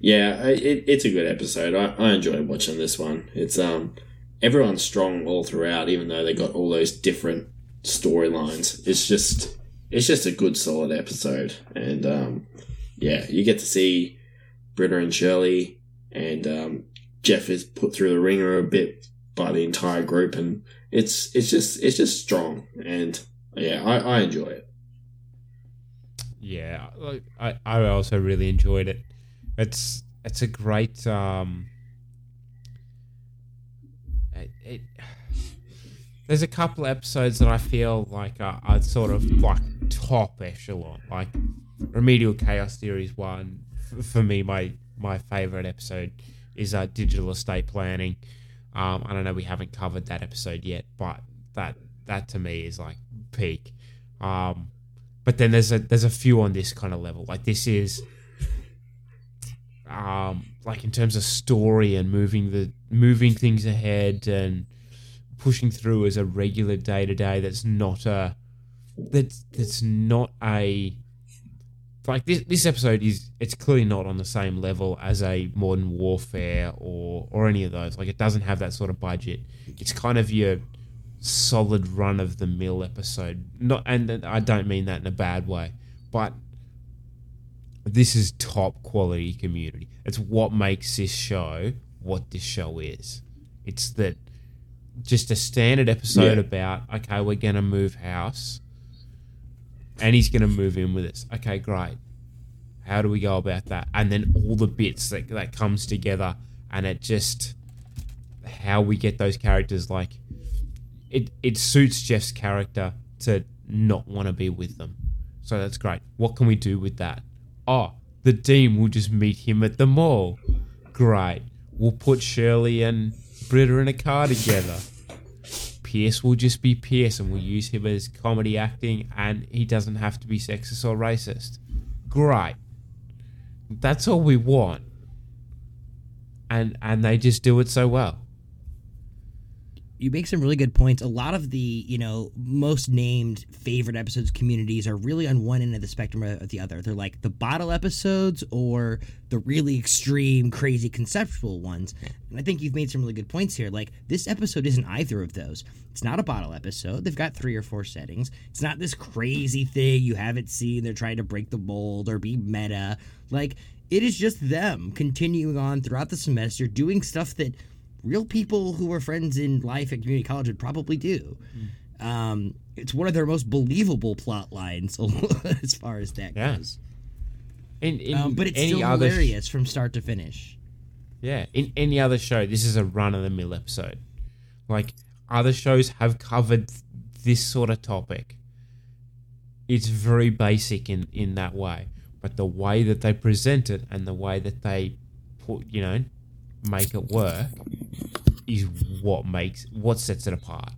Speaker 6: Yeah, it, it's a good episode. I, I enjoy watching this one. It's um everyone's strong all throughout, even though they got all those different storylines. It's just it's just a good solid episode, and um yeah, you get to see Britta and Shirley, and um, Jeff is put through the ringer a bit by the entire group, and it's it's just it's just strong, and yeah, I, I enjoy it.
Speaker 5: Yeah, like, I I also really enjoyed it. It's it's a great um. It, it there's a couple episodes that I feel like uh, I sort of like top echelon. Like Remedial Chaos Theories one for me, my my favorite episode is uh, digital estate planning. Um, I don't know we haven't covered that episode yet, but that that to me is like peak. Um, but then there's a there's a few on this kind of level. Like this is um, like in terms of story and moving the moving things ahead and pushing through as a regular day to day. That's not a that's that's not a like this this episode is it's clearly not on the same level as a modern warfare or or any of those like it doesn't have that sort of budget it's kind of your solid run of the mill episode not and I don't mean that in a bad way but this is top quality community it's what makes this show what this show is it's that just a standard episode
Speaker 6: Yeah.
Speaker 5: about okay we're gonna move house and he's going to move in with us. Okay, great. How do we go about that? And then all the bits that that comes together, and it just how we get those characters like it. It suits Jeff's character to not want to be with them, so that's great. What can we do with that? Oh, the dean will just meet him at the mall. Great. We'll put Shirley and Britta in a car together. Pierce will just be Pierce and we'll use him as comedy acting and he doesn't have to be sexist or racist. Great. That's all we want. And and they just do it so well.
Speaker 7: You make some really good points. A lot of the, you know, most named favorite episodes communities are really on one end of the spectrum or the other. They're like the bottle episodes or the really extreme, crazy conceptual ones. And I think you've made some really good points here. Like this episode isn't either of those. It's not a bottle episode. They've got three or four settings. It's not this crazy thing you haven't seen. They're trying to break the mold or be meta. Like it is just them continuing on throughout the semester doing stuff that real people who were friends in life at community college would probably do. Um, it's one of their most believable plot lines as far as that
Speaker 5: Yeah.
Speaker 7: goes.
Speaker 5: In, in
Speaker 7: Um, but it's still
Speaker 5: other sh-
Speaker 7: hilarious from start to finish.
Speaker 5: Yeah, in any other show, this is a run of the mill episode. Like other shows have covered this sort of topic. It's very basic in in that way, but the way that they present it and the way that they put, you know, make it work is what makes what sets it apart.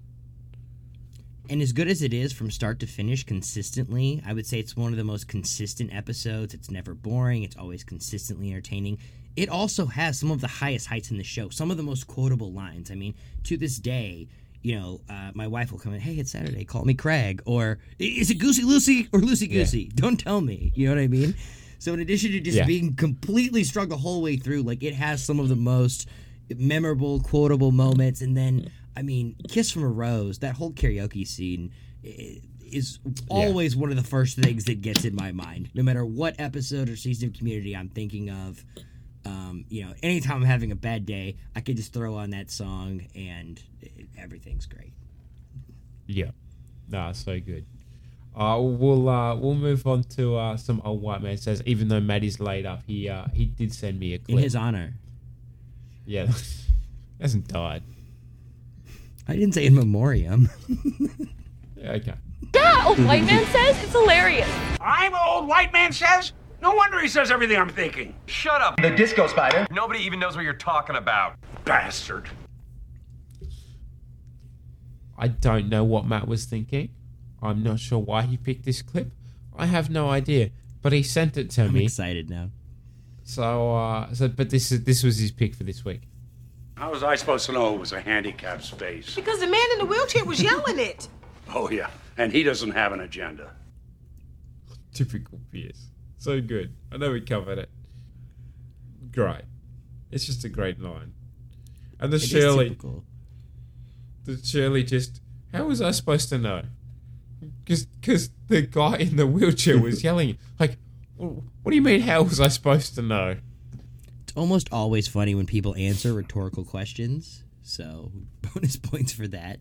Speaker 7: And as good as it is from start to finish consistently, I would say it's one of the most consistent episodes. It's never boring, it's always consistently entertaining. It also has some of the highest heights in the show, some of the most quotable lines. I mean, to this day, you know, uh, my wife will come in, hey, it's Saturday, call me Craig. Or is it Goosey Lucy or Lucy
Speaker 5: Yeah.
Speaker 7: Goosey? Don't tell me. You know what I mean? So, in addition to just
Speaker 5: Yeah.
Speaker 7: being completely strung the whole way through, like it has some of the most memorable, quotable moments. And then, I mean, Kiss from a Rose, that whole karaoke scene is always one of the first things that gets in my mind. No matter what episode or season of Community I'm thinking of, um, you know, anytime I'm having a bad day, I can just throw on that song and it, everything's great.
Speaker 5: Yeah, nah, so good. Uh, we'll uh, we'll move on to uh, some old white man says. Even though Maddie's laid up, he uh, he did send me a clip.
Speaker 7: In his honor.
Speaker 5: Yeah, he hasn't died.
Speaker 7: I didn't say in memoriam.
Speaker 5: Yeah, okay.
Speaker 8: Yeah, old white man says it's hilarious.
Speaker 13: I'm old white man says? No wonder he says everything I'm thinking.
Speaker 9: Shut up. The disco spider. Nobody even knows what you're talking about.
Speaker 13: Bastard.
Speaker 5: I don't know what Matt was thinking. I'm not sure why he picked this clip. I have no idea, but he sent it to
Speaker 7: I'm
Speaker 5: me.
Speaker 7: excited now.
Speaker 5: So, uh, so, but this is this was his pick for this week.
Speaker 13: How was I supposed to know it was a handicapped space?
Speaker 17: Because the man in the wheelchair was yelling it.
Speaker 13: Oh, yeah. And he doesn't have an agenda.
Speaker 5: Typical Pierce. So good. I know we covered it. Great. It's just a great line. And the
Speaker 7: It is
Speaker 5: Shirley,
Speaker 7: typical.
Speaker 5: the Shirley just. How was I supposed to know? Because the guy in the wheelchair was yelling. Like, what do you mean? How was I supposed to know?
Speaker 7: It's almost always funny when people answer rhetorical questions. So bonus points for that.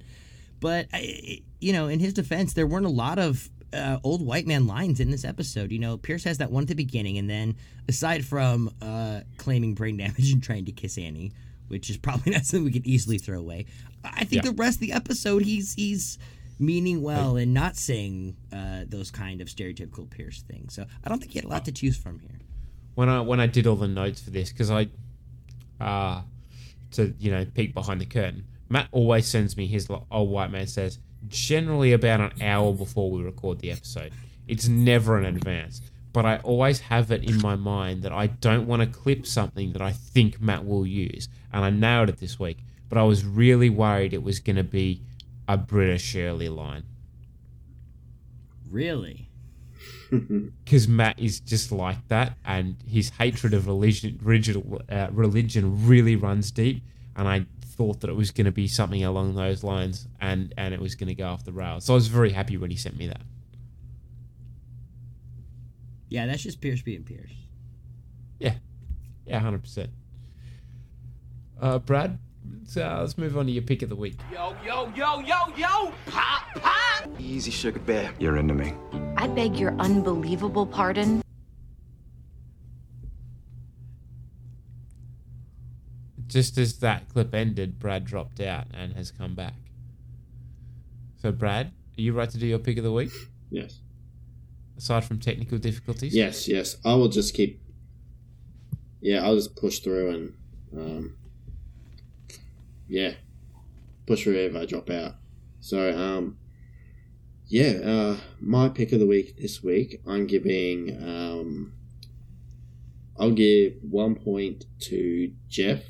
Speaker 7: But I, you know, in his defense, there weren't a lot of uh, old white man lines in this episode. You know, Pierce has that one at the beginning, and then aside from uh, claiming brain damage and trying to kiss Annie, which is probably not something we could easily throw away, I think
Speaker 5: Yeah.
Speaker 7: the rest of the episode, he's he's meaning well and not saying uh, those kind of stereotypical Pierce things. So I don't think he had a lot to choose from here.
Speaker 5: when I when I did all the notes for this because I, uh, to you know peek behind the curtain. Matt always sends me his old white man says generally about an hour before we record the episode. It's never in advance, but I always have it in my mind that I don't want to clip something that I think Matt will use, and I nailed it this week. But I was really worried it was going to be a British Shirley line
Speaker 7: Really?
Speaker 5: because Matt is just like that, and his hatred of religion, religion, uh, religion really runs deep. And I thought that it was going to be something along those lines, and and it was going to go off the rails. So I was very happy when he sent me that.
Speaker 7: Yeah, that's just Pierce being Pierce.
Speaker 5: Yeah, yeah, hundred percent. Uh, Brad, so, uh, let's move on to your pick of the week.
Speaker 9: Yo, yo, yo, yo, yo! Pop, pop!
Speaker 10: Easy, sugar bear. You're into me.
Speaker 12: I beg your unbelievable pardon.
Speaker 5: Just as that clip ended, Brad dropped out and has come back. So, Brad, are you right to do your pick of the week?
Speaker 6: Yes.
Speaker 5: Aside from technical difficulties.
Speaker 6: Yes, yes. I will just keep. Yeah, I'll just push through and, um, yeah, push I drop out. So, um, yeah, uh, my pick of the week this week, I'm giving, um, I'll give one point to Jeff,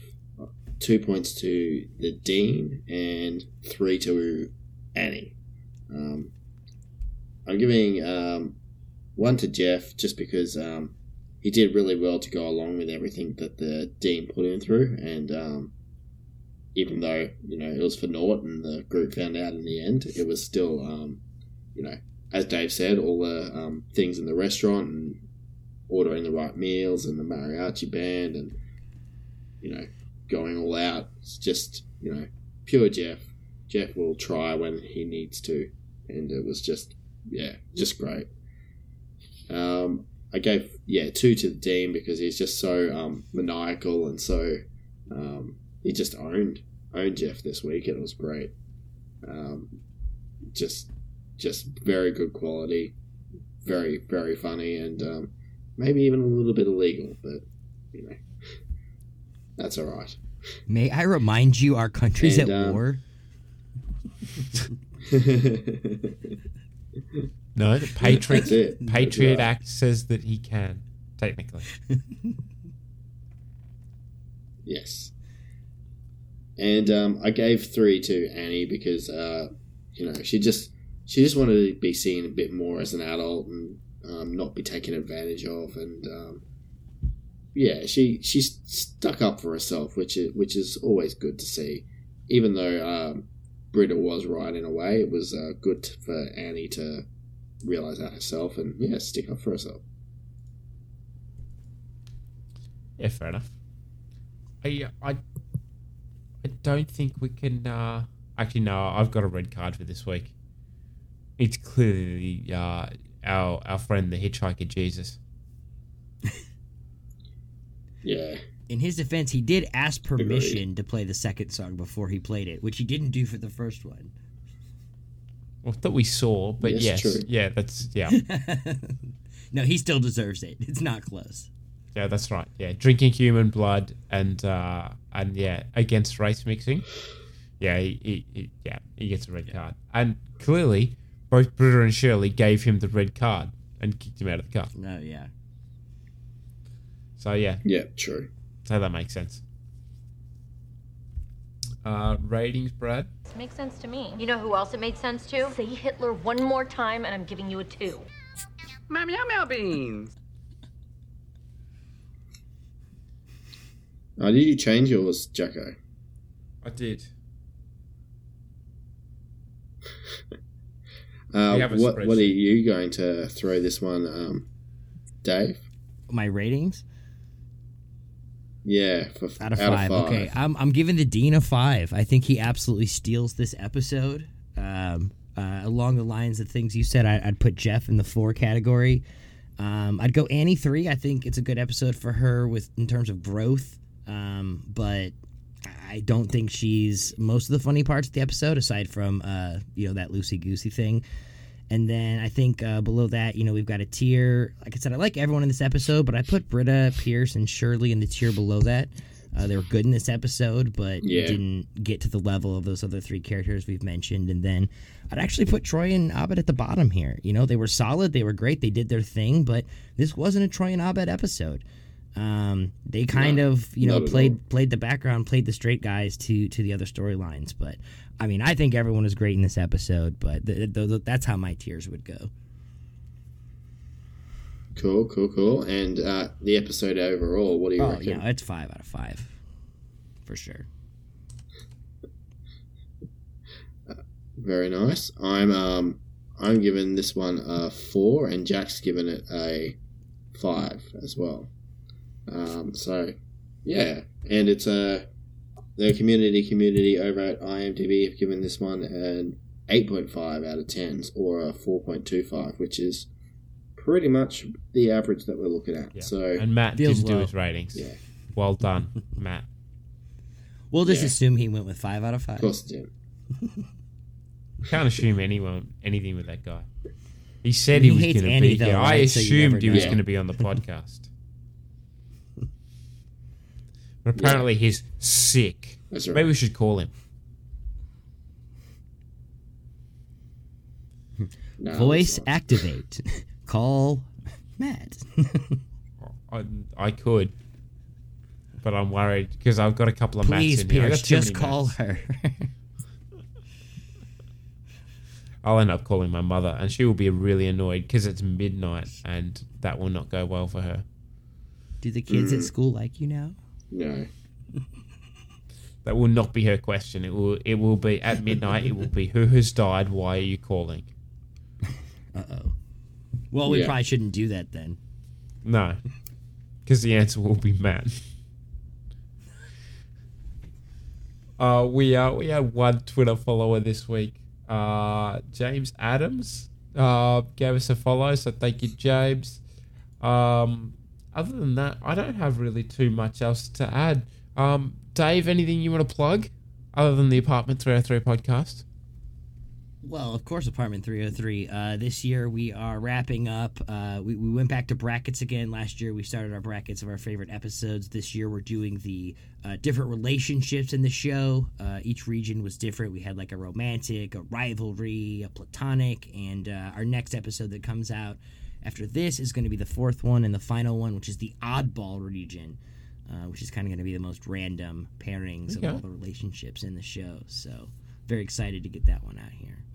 Speaker 6: two points to the Dean, and three to Annie. Um, I'm giving um, one to Jeff just because um, he did really well to go along with everything that the Dean put him through, and um, even though you know it was for naught and the group found out in the end, it was still um, you know as Dave said, all the um, things in the restaurant and ordering the right meals and the mariachi band and you know going all out. It's just you know pure Jeff. Jeff will try when he needs to, and it was just yeah, just great. Um, I gave yeah two to the Dean because he's just so um, maniacal and so um, he just owned owned Jeff this week. It was great. Um, just just very good quality, very very funny, and um, maybe even a little bit illegal, but you know that's all right.
Speaker 7: May I remind you, our country's
Speaker 6: And,
Speaker 7: at
Speaker 6: um,
Speaker 7: war.
Speaker 5: No, the Patriot Patriot
Speaker 6: That's right.
Speaker 5: Act says that he can technically.
Speaker 6: Yes. And um, I gave three to Annie because uh, you know she just she just wanted to be seen a bit more as an adult and um, not be taken advantage of, and um, yeah, she she stuck up for herself, which is which is always good to see. Even though um, Britta was right in a way, it was uh, good for Annie to realize that herself and yeah, stick up for herself.
Speaker 5: Yeah, fair enough. I I I don't think we can. Uh, actually, no. I've got a red card for this week. It's clearly uh, our our friend the hitchhiker Jesus.
Speaker 6: Yeah.
Speaker 7: In his defense, he did ask permission to play the second song before he played it, which he didn't do for the first one.
Speaker 5: Well, that we saw, but
Speaker 7: Yes,
Speaker 5: yes,
Speaker 7: true.
Speaker 5: yeah, that's yeah,
Speaker 7: no, he still deserves it. It's not close.
Speaker 5: Yeah, that's right. Yeah, drinking human blood and uh, and yeah, against race mixing. Yeah, he, he, he yeah he gets a red card, and clearly both Britta and Shirley gave him the red card and kicked him out of the car.
Speaker 7: No, yeah.
Speaker 5: So yeah,
Speaker 6: Yeah, true.
Speaker 5: so that makes sense. Uh, ratings, Brad.
Speaker 8: It Makes sense to me.
Speaker 12: You know who else it made sense to?
Speaker 8: Say Hitler one more time, and I'm giving you a two.
Speaker 14: Meow meow meow beans.
Speaker 6: Oh, did you change yours, Jacko?
Speaker 5: I did.
Speaker 6: Uh,
Speaker 7: We have a
Speaker 6: what what are you going to throw this one, um, Dave?
Speaker 7: My ratings
Speaker 6: Yeah, for
Speaker 7: out of, five. Okay, I'm I'm giving the Dean a five. I think he absolutely steals this episode. Um, uh, along the lines of things you said, I, I'd put Jeff in the four category. Um, I'd go Annie three. I think it's a good episode for her with in terms of growth. Um, but I don't think she's most of the funny parts of the episode, aside from uh, you know that loosey goosey thing. And then I think uh, below that, you know, we've got a tier. Like I said, I like everyone in this episode, but I put Britta, Pierce, and Shirley in the tier below that. Uh, they were good in this episode, but
Speaker 6: Yeah.
Speaker 7: didn't get to the level of those other three characters we've mentioned. And then I'd actually put Troy and Abed at the bottom here. You know, they were solid, they were great, they did their thing, but this wasn't a Troy and Abed episode. Um, they kind
Speaker 6: No,
Speaker 7: of, you know, played played the background, played the straight guys to to the other storylines. But I mean, I think everyone was great in this episode. But th- th- th- that's how my tears would go.
Speaker 6: Cool, cool, cool. And uh, the episode overall, what do you
Speaker 7: oh
Speaker 6: reckon?
Speaker 7: yeah, it's five out of five, for sure.
Speaker 6: Very nice. I'm um I'm giving this one a four, and Jack's given it a five as well. Um, so yeah, and it's a the community community over at IMDb have given this one an eight point five out of tens or a four point two five, which is pretty much the average that we're looking at. So
Speaker 5: And Matt didn't do his ratings.
Speaker 6: Yeah.
Speaker 5: Well done, Matt.
Speaker 7: We'll just
Speaker 6: Yeah.
Speaker 7: assume he went with five out of five.
Speaker 6: Of course, it did.
Speaker 5: Can't assume anyone anything with that guy. He said he,
Speaker 7: He
Speaker 5: was going to
Speaker 7: Annie,
Speaker 5: be
Speaker 7: though,
Speaker 5: here. I
Speaker 7: right? So
Speaker 5: assumed
Speaker 7: never
Speaker 5: he was going to be on the podcast. But apparently he's sick.
Speaker 6: That's right.
Speaker 5: Maybe we should call him.
Speaker 6: No,
Speaker 7: Voice activate. Call Matt.
Speaker 5: I, I could, but I'm worried because I've got a couple of
Speaker 7: Please,
Speaker 5: mats in here.
Speaker 7: Pierce,
Speaker 5: got too
Speaker 7: just call
Speaker 5: mats.
Speaker 7: her.
Speaker 5: I'll end up calling my mother, and she will be really annoyed because it's midnight, and that will not go well for her.
Speaker 7: Do the kids
Speaker 6: Mm.
Speaker 7: at school like you now?
Speaker 6: No.
Speaker 5: That will not be her question. It will. It will be at midnight. it will be who has died. Why are you calling?
Speaker 7: Uh oh. Well, we
Speaker 5: Yeah.
Speaker 7: probably shouldn't do that then.
Speaker 5: No, because the answer will be Matt. Uh, we uh, we had one Twitter follower this week. Uh, James Adams uh, gave us a follow, so thank you, James. Um, other than that, I don't have really too much else to add. Um, Dave, anything you want to plug other than the Apartment 303 podcast?
Speaker 7: Well, of course, Apartment 303. Uh, this year we are wrapping up. Uh, we, we went back to brackets again. Last year we started our brackets of our favorite episodes. This year we're doing the uh, different relationships in the show. Uh, each region was different. We had like a romantic, a rivalry, a platonic, and uh, our next episode that comes out after this is going to be the fourth one and the final one, which is the oddball region. Uh, which is kind of going to be the most random pairings
Speaker 5: Okay.
Speaker 7: of all the relationships in the show. So, very excited to get that one out here.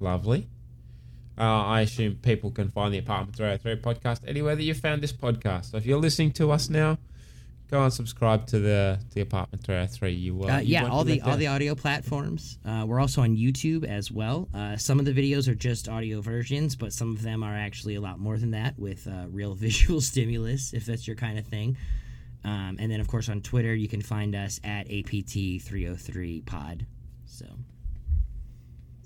Speaker 5: Lovely. Uh, I assume people can find the Apartment 303 podcast anywhere that you found this podcast. So if you're listening to us now, go and subscribe to the the Apartment 303. You will.
Speaker 7: Uh, yeah, all the all
Speaker 5: down.
Speaker 7: the audio platforms. Uh, we're also on YouTube as well. Uh, some of the videos are just audio versions, but some of them are actually a lot more than that with uh, real visual stimulus, if that's your kind of thing. Um, and then, of course, on Twitter, you can find us at APT303 Pod. So,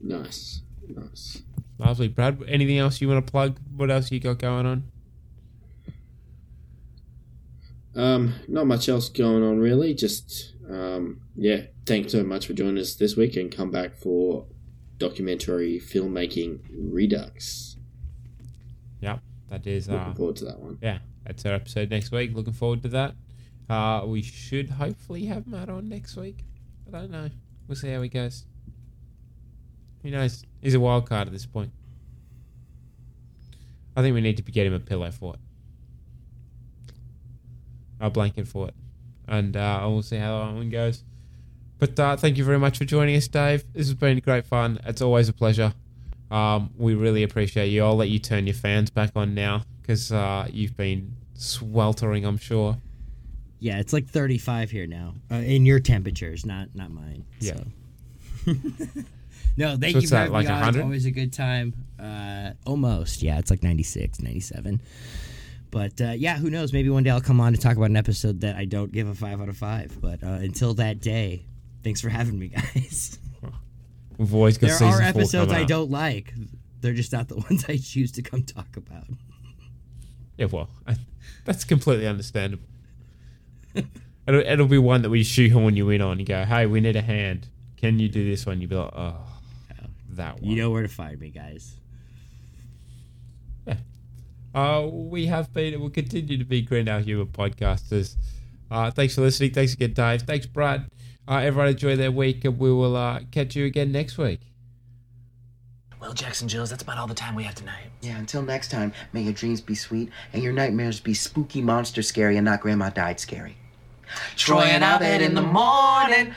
Speaker 6: Nice. Nice.
Speaker 5: Lovely, Brad. Anything else you want to plug? What else you got going on?
Speaker 6: Um, not much else going on really. Just um, yeah, thanks so much for joining us this week, and come back for documentary filmmaking Redux.
Speaker 5: Yep, that is.
Speaker 6: Looking
Speaker 5: Uh,
Speaker 6: forward to that one.
Speaker 5: yeah, that's our episode next week. Looking forward to that. Uh, we should hopefully have Matt on next week. I don't know. We'll see how he goes. Who knows? He's a wild card at this point. I think we need to get him a pillow for it. A blanket for it. And uh, we'll see how that one goes. But uh, thank you very much for joining us, Dave. This has been great fun. It's always a pleasure. Um, we really appreciate you. I'll let you turn your fans back on now because uh, you've been sweltering, I'm sure.
Speaker 7: yeah, it's like 35 here now uh, in your temperatures, not not mine.
Speaker 5: Yeah.
Speaker 7: So. no, thank
Speaker 5: So
Speaker 7: you for
Speaker 5: that,
Speaker 7: having
Speaker 5: like
Speaker 7: me on. It's always a good time. Uh, almost, yeah, it's like 96, 97. But uh, yeah, who knows? Maybe one day I'll come on to talk about an episode that I don't give a five out of five. But uh, until that day, thanks for having me, guys.
Speaker 5: We've always got
Speaker 7: there are episodes I don't like. They're just not the ones I choose to come talk about.
Speaker 5: Yeah, well, I, that's completely understandable. It'll, it'll be one that we shoehorn you in on. You go, hey, we need a hand. Can you do this one? You'd be like, oh, that one.
Speaker 7: You know where to find me, guys.
Speaker 5: Uh, we have been and will continue to be Green Hour Humour podcasters. Uh, thanks for listening. Thanks again, Dave. Thanks, Brad. Uh, everyone enjoy their week, and we will uh, catch you again next week.
Speaker 10: Well, Jackson Jills, that's about all the time we have tonight.
Speaker 9: Yeah, until next time, may your dreams be sweet and your nightmares be spooky monster scary and not grandma died scary.
Speaker 10: Troy and Abed in the morning.